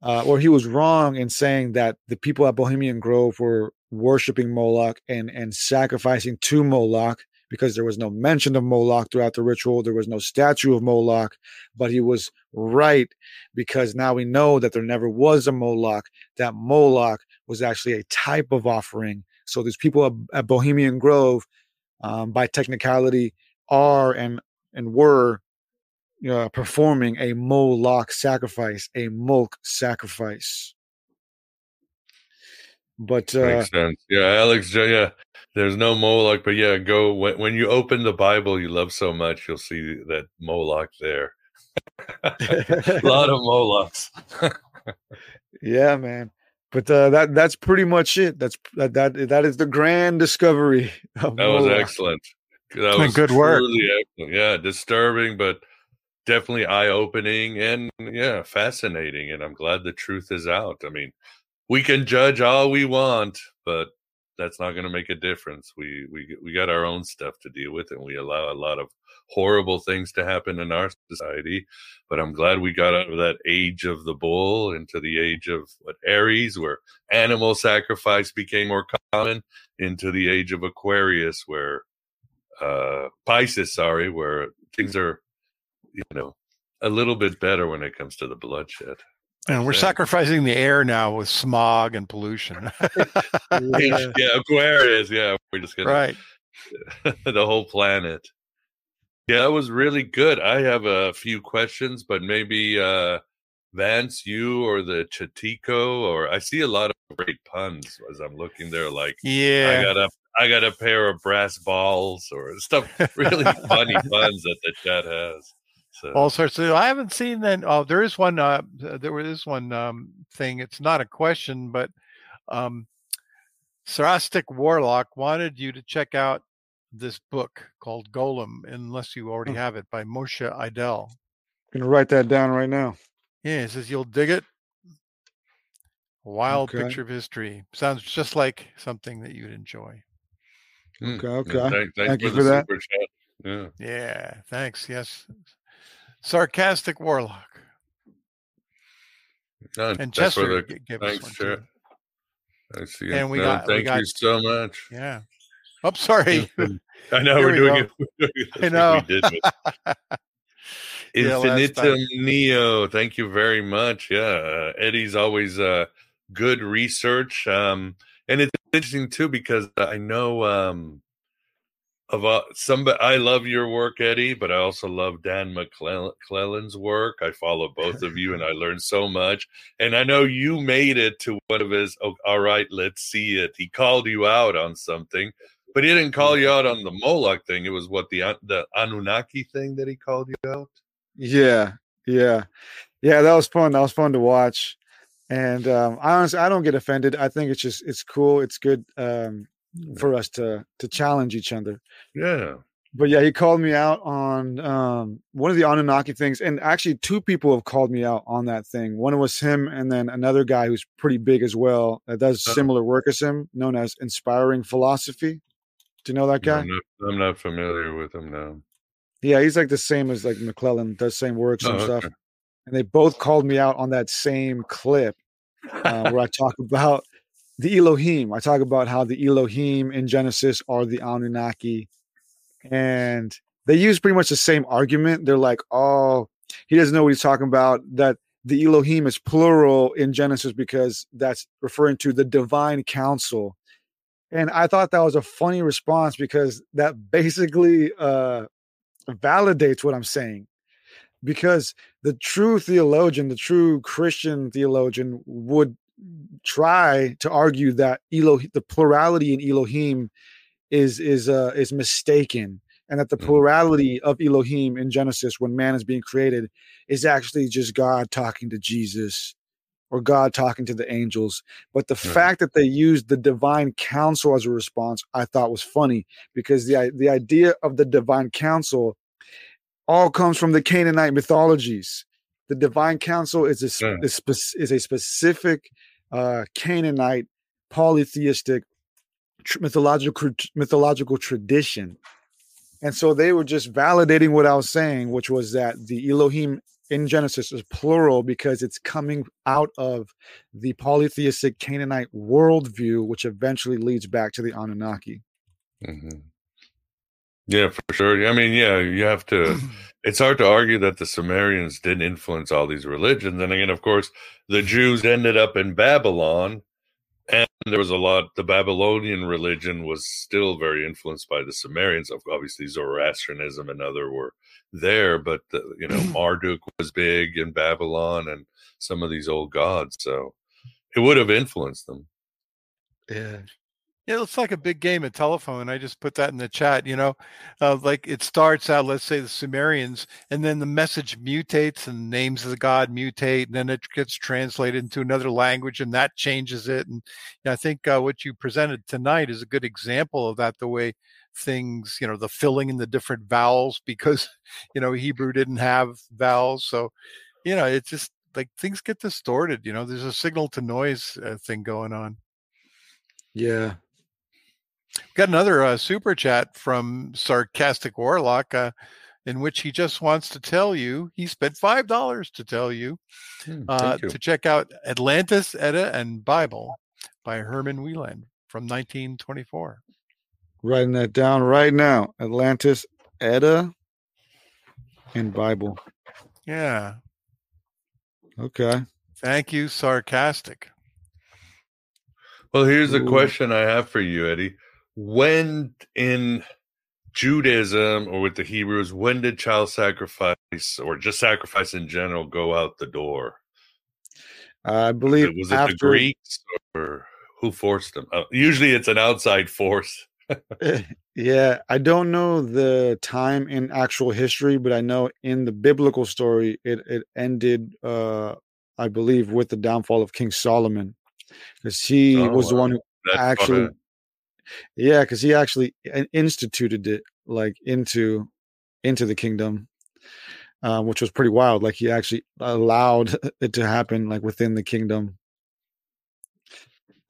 uh, or he was wrong in saying that the people at Bohemian Grove were worshiping Moloch and and sacrificing to Moloch because there was no mention of Moloch throughout the ritual. There was no statue of Moloch, but he was right because now we know that there never was a Moloch, that Moloch was actually a type of offering. So these people at, at Bohemian Grove, um, by technicality, are and and were uh, performing a Moloch sacrifice, a Molk sacrifice. But uh,
makes sense. Yeah, Alex. Yeah, there's no Moloch, but yeah, go when, when you open the Bible you love so much, you'll see that Moloch there. a lot of Molochs.
yeah, man. But uh, that that's pretty much it. That's that that that is the grand discovery.
that Moloch. was excellent. That was
good work.
Excellent. Yeah, disturbing, but definitely eye opening and yeah, fascinating. And I'm glad the truth is out. I mean, we can judge all we want, but that's not going to make a difference. We we we got our own stuff to deal with, and we allow a lot of horrible things to happen in our society. But I'm glad we got out of that age of the bull into the age of what Aries, where animal sacrifice became more common, into the age of Aquarius, where uh Pisces, sorry, where things are, you know, a little bit better when it comes to the bloodshed.
And we're sacrificing the air now with smog and pollution.
yeah. yeah, Aquarius. Yeah, we're just gonna
right
the whole planet. Yeah, it was really good. I have a few questions, but maybe uh Vance, you or the Chatico, or I see a lot of great puns as I'm looking there. Like,
yeah,
I got a I got a pair of brass balls or stuff. Really funny puns that the chat has.
So. All sorts of. I haven't seen that. Oh, there is one. Uh, there is one um, thing. It's not a question, but um, Sarcastic Warlock wanted you to check out this book called Golem, unless you already have it, by Moshe Idel.
I'm gonna write that down right now.
Yeah, he says you'll dig it. A wild okay. picture of history. Sounds just like something that you'd enjoy.
Hmm. Okay, okay. Thank, Thank you for, for that.
Yeah.
Yeah. Thanks. Yes sarcastic warlock.
No, and Chester the, gave thanks, us one I see.
And we
no,
got.
Thank
we got,
you so much.
Yeah. Oh, sorry.
I know we're doing it.
I know. We did
Infinitum yeah, Neo. Thank you very much. Yeah, uh, Eddie's always uh, good research, um, and it's interesting too because I know um, of uh, some I love your work, Eddie, but I also love Dan McClellan's work. I follow both of you, and I learned so much. And I know you made it to one of his. Oh, all right, let's see it. He called you out on something, but he didn't call you out on the Moloch thing. It was what the the Anunnaki thing that he called you out.
Yeah, yeah, yeah. That was fun. That was fun to watch. And um, I honestly, I don't get offended. I think it's just it's cool. It's good. Um, for us to to challenge each other.
Yeah.
But yeah, he called me out on um, one of the Anunnaki things, and actually, two people have called me out on that thing. One was him, and then another guy who's pretty big as well that does uh-huh. similar work as him, known as Inspiring Philosophy. Do you know that guy?
I'm not, I'm not familiar with him now.
Yeah, he's like the same as like McClellan, does same works and
Oh,
stuff.
okay.
And they both called me out on that same clip uh, where I talk about the Elohim. I talk about how the Elohim in Genesis are the Anunnaki, and they use pretty much the same argument. They're like, "Oh, he doesn't know what he's talking about." That the Elohim is plural in Genesis because that's referring to the divine council. And I thought that was a funny response because that basically uh, validates what I'm saying. Because the true theologian, the true Christian theologian, would try to argue that Elohim, the plurality in Elohim is is uh, is mistaken, and that the
Mhm.
plurality of Elohim in Genesis, when man is being created, is actually just God talking to Jesus or God talking to the angels. But the
Right.
fact that they used the divine council as a response, I thought was funny because the the idea of the divine council all comes from the Canaanite mythologies. The divine council is a,
Yeah.
is, is a specific uh, Canaanite polytheistic tr- mythological mythological tradition. And so they were just validating what I was saying, which was that the Elohim in Genesis is plural because it's coming out of the polytheistic Canaanite worldview, which eventually leads back to the Anunnaki.
hmm Yeah, for sure. I mean, yeah, you have to. It's hard to argue that the Sumerians didn't influence all these religions. And again, of course, the Jews ended up in Babylon, and there was a lot. The Babylonian religion was still very influenced by the Sumerians. Obviously, Zoroastrianism and other were there, but the, you know, mm-hmm. Marduk was big in Babylon, and some of these old gods. So it would have influenced them.
Yeah.
Yeah, it's like a big game of telephone. I just put that in the chat. You know, uh, like it starts out, let's say the Sumerians, and then the message mutates, and names of the god mutate, and then it gets translated into another language, and that changes it. And I think uh, what you presented tonight is a good example of that. The way things, you know, the filling in the different vowels because you know Hebrew didn't have vowels, so you know it's just like things get distorted. You know, there's a signal to noise uh, thing going on.
Yeah.
Got another uh, super chat from Sarcastic Warlock, uh, in which he just wants to tell you he spent five dollars to tell you
Hmm,
uh,
you.
to check out Atlantis, Edda, and Bible by Herman Wieland from 1924.
Writing that down right now. Atlantis, Edda, and Bible.
Yeah,
Okay.
thank you, Sarcastic.
Well, here's a question I have for you, Eddie. When in Judaism or with the Hebrews, when did child sacrifice or just sacrifice in general go out the door?
I believe
Was it
after
the Greeks or who forced them? Uh, usually it's an outside force.
yeah, I don't know the time in actual history, but I know in the biblical story it it ended uh I believe with the downfall of King Solomon. Because he
Oh,
was the one who actually
what
yeah, because he actually instituted it like into into the kingdom. Um, which was pretty wild. Like he actually allowed it to happen like within the kingdom.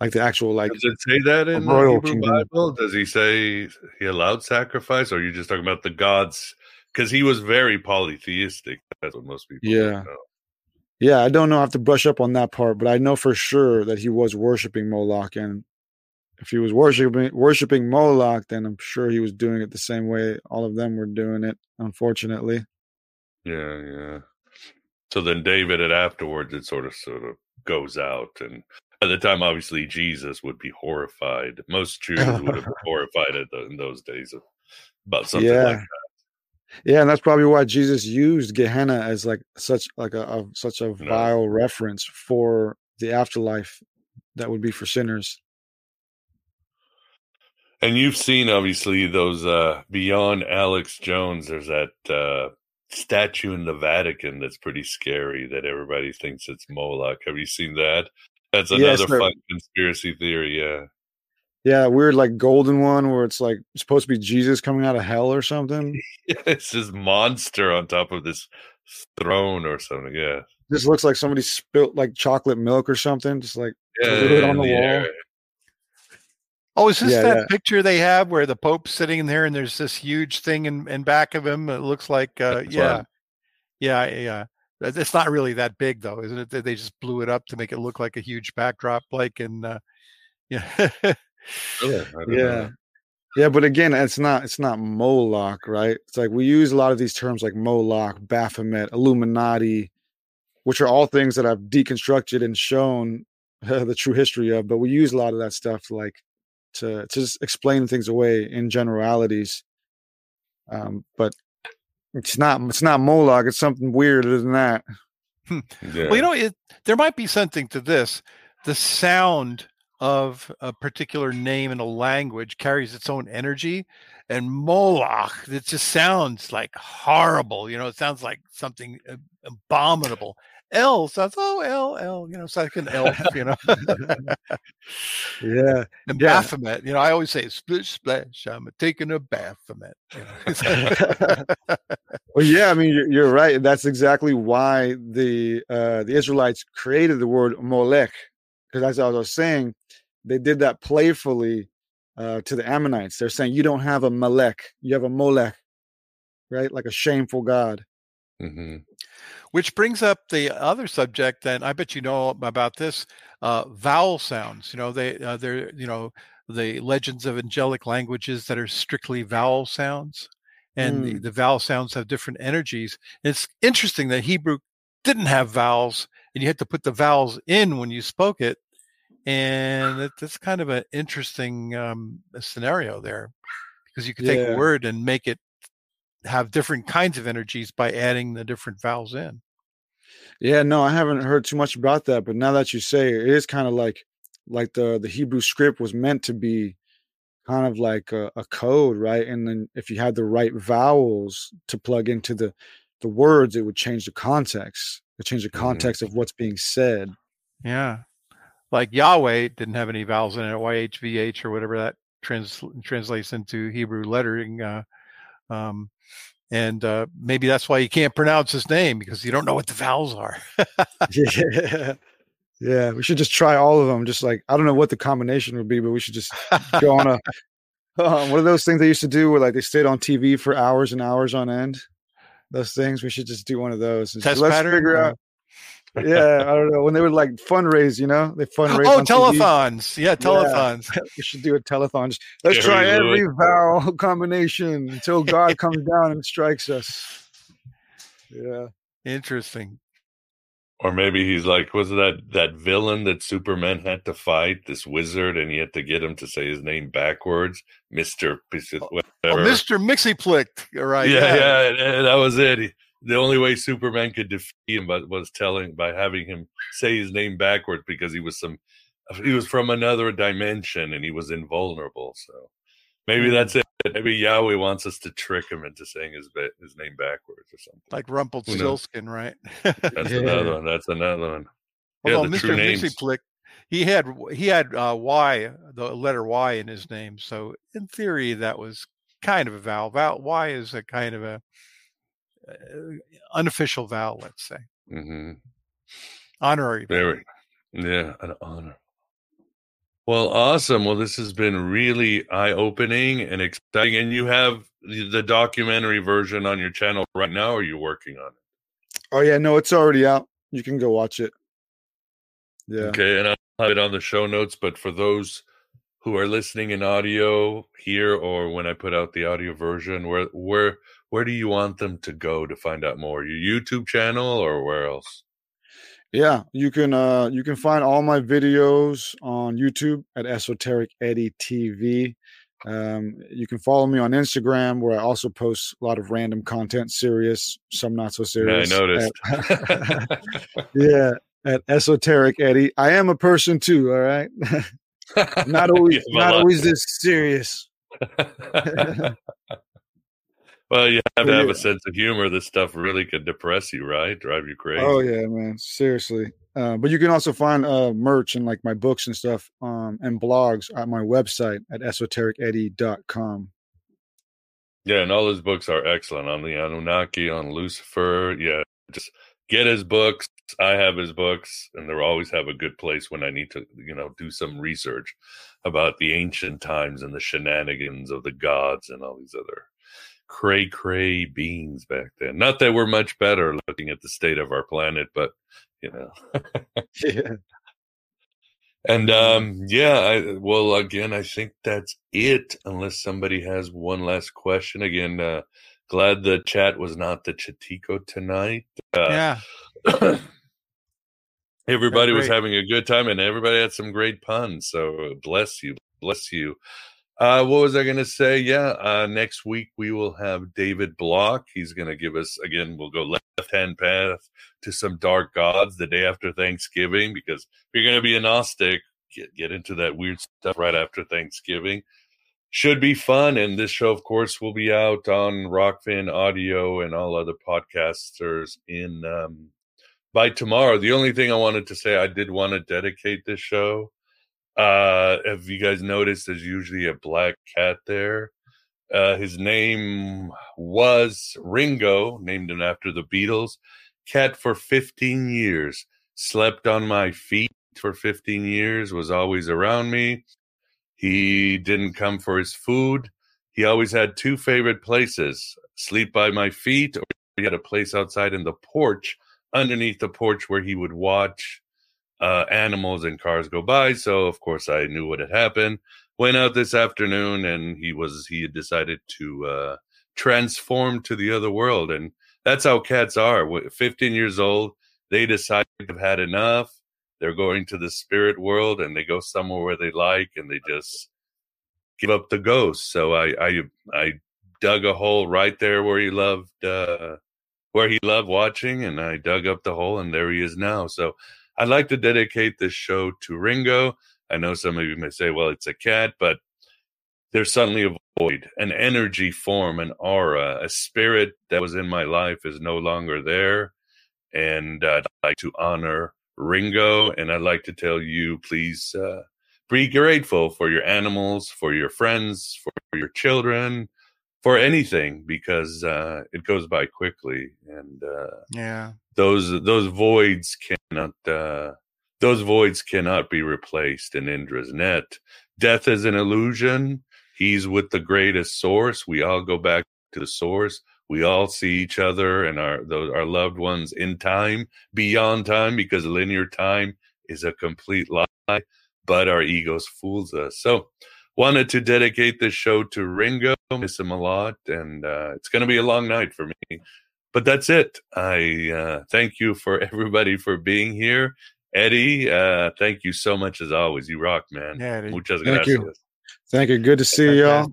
Like the actual like
Does it say that in the Hebrew
kingdom.
Bible? Does he say he allowed sacrifice, or are you just talking about the gods? Because he was very polytheistic. That's what most people.
Yeah.
know.
Yeah, I don't know. I have to brush up on that part, but I know for sure that he was worshiping Moloch, and if he was worshiping worshiping Moloch, then I'm sure he was doing it the same way all of them were doing it. Unfortunately,
Yeah, yeah. So then David, and afterwards, it sort of sort of goes out, and at the time, obviously, Jesus would be horrified. Most Jews would have been horrified at the, in those days of, about something
yeah,
like that.
yeah, and that's probably why Jesus used Gehenna as like such like a, a such a
No.
vile reference for the afterlife that would be for sinners.
And you've seen obviously those uh beyond Alex Jones. There's that uh statue in the Vatican that's pretty scary. That everybody thinks it's Moloch. Have you seen that? That's another
sir.
fun conspiracy theory. Yeah.
Yeah, weird like golden one where it's like supposed to be Jesus coming out of hell or something.
it's this monster on top of this throne or something. Yeah.
This looks like somebody spilt like chocolate milk or something. Just like
Yeah.
Threw it on
in
the wall.
air.
Oh, is this
Yeah,
that
yeah.
picture they have where the Pope's sitting there and there's this huge thing in, in back of him? It looks like, uh, yeah,
right.
yeah, yeah. It's not really that big though, isn't it? They- just blew it up to make it look like a huge backdrop, like in, uh, yeah.
Know
Yeah. Yeah, but again, it's not it's not Moloch, right? It's like we use a lot of these terms like Moloch, Baphomet, Illuminati, which are all things that I've deconstructed and shown the true history of. But we use a lot of that stuff like to to just explain things away in generalities. Um, but it's not it's not Moloch. It's something weirder than that.
Yeah.
Well, you know, it, there might be something to this. The sound of a particular name in a language carries its own energy, and Moloch, it just sounds like horrible. You know, it sounds like something uh, abominable. L sounds oh L L. You know, it's like an elf. You know,
Yeah,
and
Yeah.
Baphomet. You know, I always say splish splash. I'm taking a Baphomet. You know?
Well, yeah, I mean, you're, you're right. That's exactly why the uh, the Israelites created the word Molech, because as I was saying, they did that playfully uh, to the Ammonites. They're saying you don't have a Molech, you have a Molech, right? Like a shameful god.
hmm
Which brings up the other subject, and I bet you know about this: uh, vowel sounds. You know, they uh, they're you know the legends of angelic languages that are strictly vowel sounds, and the,
Mm.
the vowel sounds have different energies. It's interesting that Hebrew didn't have vowels, and you had to put the vowels in when you spoke it, and it, that's kind of an interesting um, scenario there, because you could take
Yeah.
a word and make it have different kinds of energies by adding the different vowels in.
Yeah, no, I haven't heard too much about that, but now that you say it, it is kind of like like the the Hebrew script was meant to be kind of like a, a code, right? And then if you had the right vowels to plug into the the words, it would change the context. It change the
Mhm.
context of what's being said.
Yeah. Like Yahweh didn't have any vowels in it, YHVH or whatever that trans- translates into Hebrew lettering. Uh, um, and uh, maybe that's why you can't pronounce his name because you don't know what the vowels are.
yeah. Yeah, we should just try all of them. Just like I don't know what the combination would be, but we should just go on a uh, one of those things they used to do where like they stayed on TV for hours and hours on end. Those things we should just do one of those.
Test
let's
pattern?
figure out. Yeah, I don't know when they would like fundraise. You know, they fundraise.
oh,
on TV.
telethons. Yeah, telethons.
We should do a telethon. Let's
Gary
try every
Lewis.
vowel combination until God comes down and strikes us. Yeah.
Interesting.
Or maybe he's like, was that that villain that Superman had to fight, this wizard, and he had to get him to say his name backwards, Mister.
Oh,
Whatever.
Oh, Mr. Mixie Right.
yeah, yeah, and- and that was it. He- the only way Superman could defeat him but was telling by having him say his name backwards because he was some he was from another dimension and he was invulnerable. So maybe
Hmm.
that's it. Maybe Yahweh wants us to trick him into saying his his name backwards or something.
Like Rumpled Rumpelstiltskin, right?
That's
Yeah.
another one. That's another one. Yeah,
Although
the
Mr.
true names.
He had he had uh, Y, the letter Y in his name. So in theory, that was kind of a vowel. Vowel Y is a kind of a unofficial vow, let's say,
hmm
honorary.
Very, yeah, an honor. Well, awesome. Well, this has been really eye opening and exciting. And you have the the documentary version on your channel right now, or are you working on it?
Oh yeah, no, it's already out. You can go watch it. Yeah.
Okay, and I'll have it on the show notes. But for those who are listening in audio here, or when I put out the audio version, where where where do you want them to go to find out more? Your YouTube channel or where else?
Yeah, you can uh you can find all my videos on YouTube at Esoteric Eddie TV. Um, you can follow me on Instagram where I also post a lot of random content, serious, some not so
Yeah, I
serious.
noticed.
At- yeah, at Esoteric Eddie. I am a person too, all right? not always not always this serious.
Well, you have to have
yeah.
a sense of humor. This stuff really could depress you, right? Drive you crazy.
Oh yeah, man. Seriously. Uh, but you can also find uh, merch and like my books and stuff um, and blogs at my website at esotericeddie.com.
Yeah, and all his books are excellent on the Anunnaki, on Lucifer. Yeah, just get his books. I have his books, and they'll always have a good place when I need to, you know, do some research about the ancient times and the shenanigans of the gods and all these other cray cray beings back then. Not that we're much better looking at the state of our planet, but you know.
yeah.
And um, yeah, I, well, again, I think that's it. Unless somebody has one last question. Again, uh, glad the chat was not the Chatico tonight. Uh,
yeah.
everybody was having a good time, and everybody had some great puns. So bless you, bless you. Uh, what was I going to say? Yeah, uh, next week we will have David Block. He's going to give us again. We'll go left hand path to some dark gods the day after Thanksgiving because you're going to be a Gnostic, get get into that weird stuff right after Thanksgiving. Should be fun, and this show, of course, will be out on Rokfin Audio and all other podcasters in um, by tomorrow. The only thing I wanted to say, I did want to dedicate this show uh, have you guys noticed there's usually a black cat there? Uh, his name was Ringo, named him after the Beatles. Cat for 15 years, slept on my feet for 15 years, was always around me. He didn't come for his food. He always had two favorite places sleep by my feet, or he had a place outside in the porch, underneath the porch, where he would watch uh, animals and cars go by. So of course I knew what had happened. Went out this afternoon and he was he had decided to uh, transform to the other world, and that's how cats are. 15 years old, they decide they've had enough. They're going to the spirit world and they go somewhere where they like and they just give up the ghost. So I I I dug a hole right there where he loved uh, where he loved watching, and I dug up the hole, and there he is now. So I'd like to dedicate this show to Ringo. I know some of you may say, well, it's a cat, but there's suddenly a void, an energy form, an aura, a spirit that was in my life is no longer there. And I'd like to honor Ringo. And I'd like to tell you, please uh, be grateful for your animals, for your friends, for your children, for anything, because uh, it goes by quickly. And uh,
yeah,
those those voids cannot uh, those voids cannot be replaced in Indra's net. Death is an illusion. He's with the greatest source. We all go back to the source. We all see each other and our those our loved ones in time, beyond time, because linear time is a complete lie. But our egos fools us. So wanted to dedicate this show to Ringo. Miss him a lot, and uh, it's going to be a long night for me but that's it. I uh, thank you for everybody for being here. Eddie, uh, thank you so much as always. You rock, man.
Yeah,
Muchas
Thank
gracias.
you. Thank you. Good to see y'all.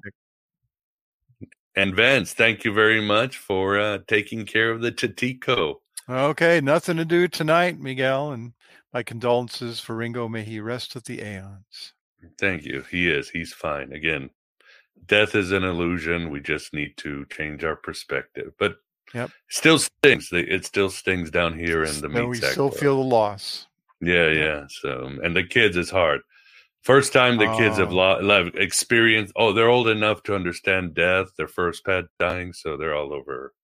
And Vance, thank you very much for uh, taking care of the Chatico.
Okay, nothing to do tonight, Miguel, and my condolences for Ringo. May he rest with the aeons.
Thank you. He is. He's fine. Again, death is an illusion. We just need to change our perspective. But
Yep.
Still stings. It still stings down here in the meat
we still
club.
feel the loss.
Yeah, yeah. So, and the kids is hard. First time the kids have
Oh.
lo- experienced. Oh, they're old enough to understand death. Their first pet dying, so they're all over.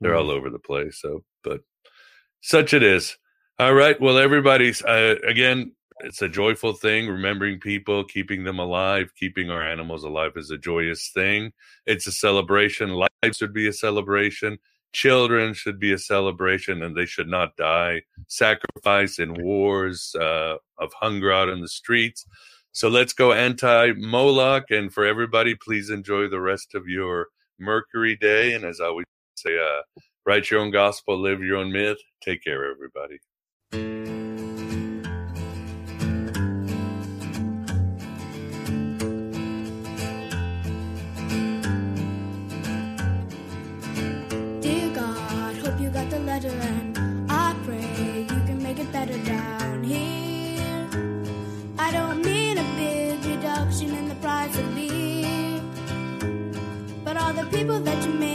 They're all over the place. So, but such it is. All right. Well, everybody's uh, again. It's a joyful thing. Remembering people, keeping them alive, keeping our animals alive is a joyous thing. It's a celebration. Lives should be a celebration. Children should be a celebration, and they should not die. Sacrifice in wars uh, of hunger out in the streets. So let's go anti Moloch. And for everybody, please enjoy the rest of your Mercury day. And as I always say, uh, write your own gospel, live your own myth. Take care, everybody.
down here. I don't mean a big reduction in the price of beer, but all the people that you made.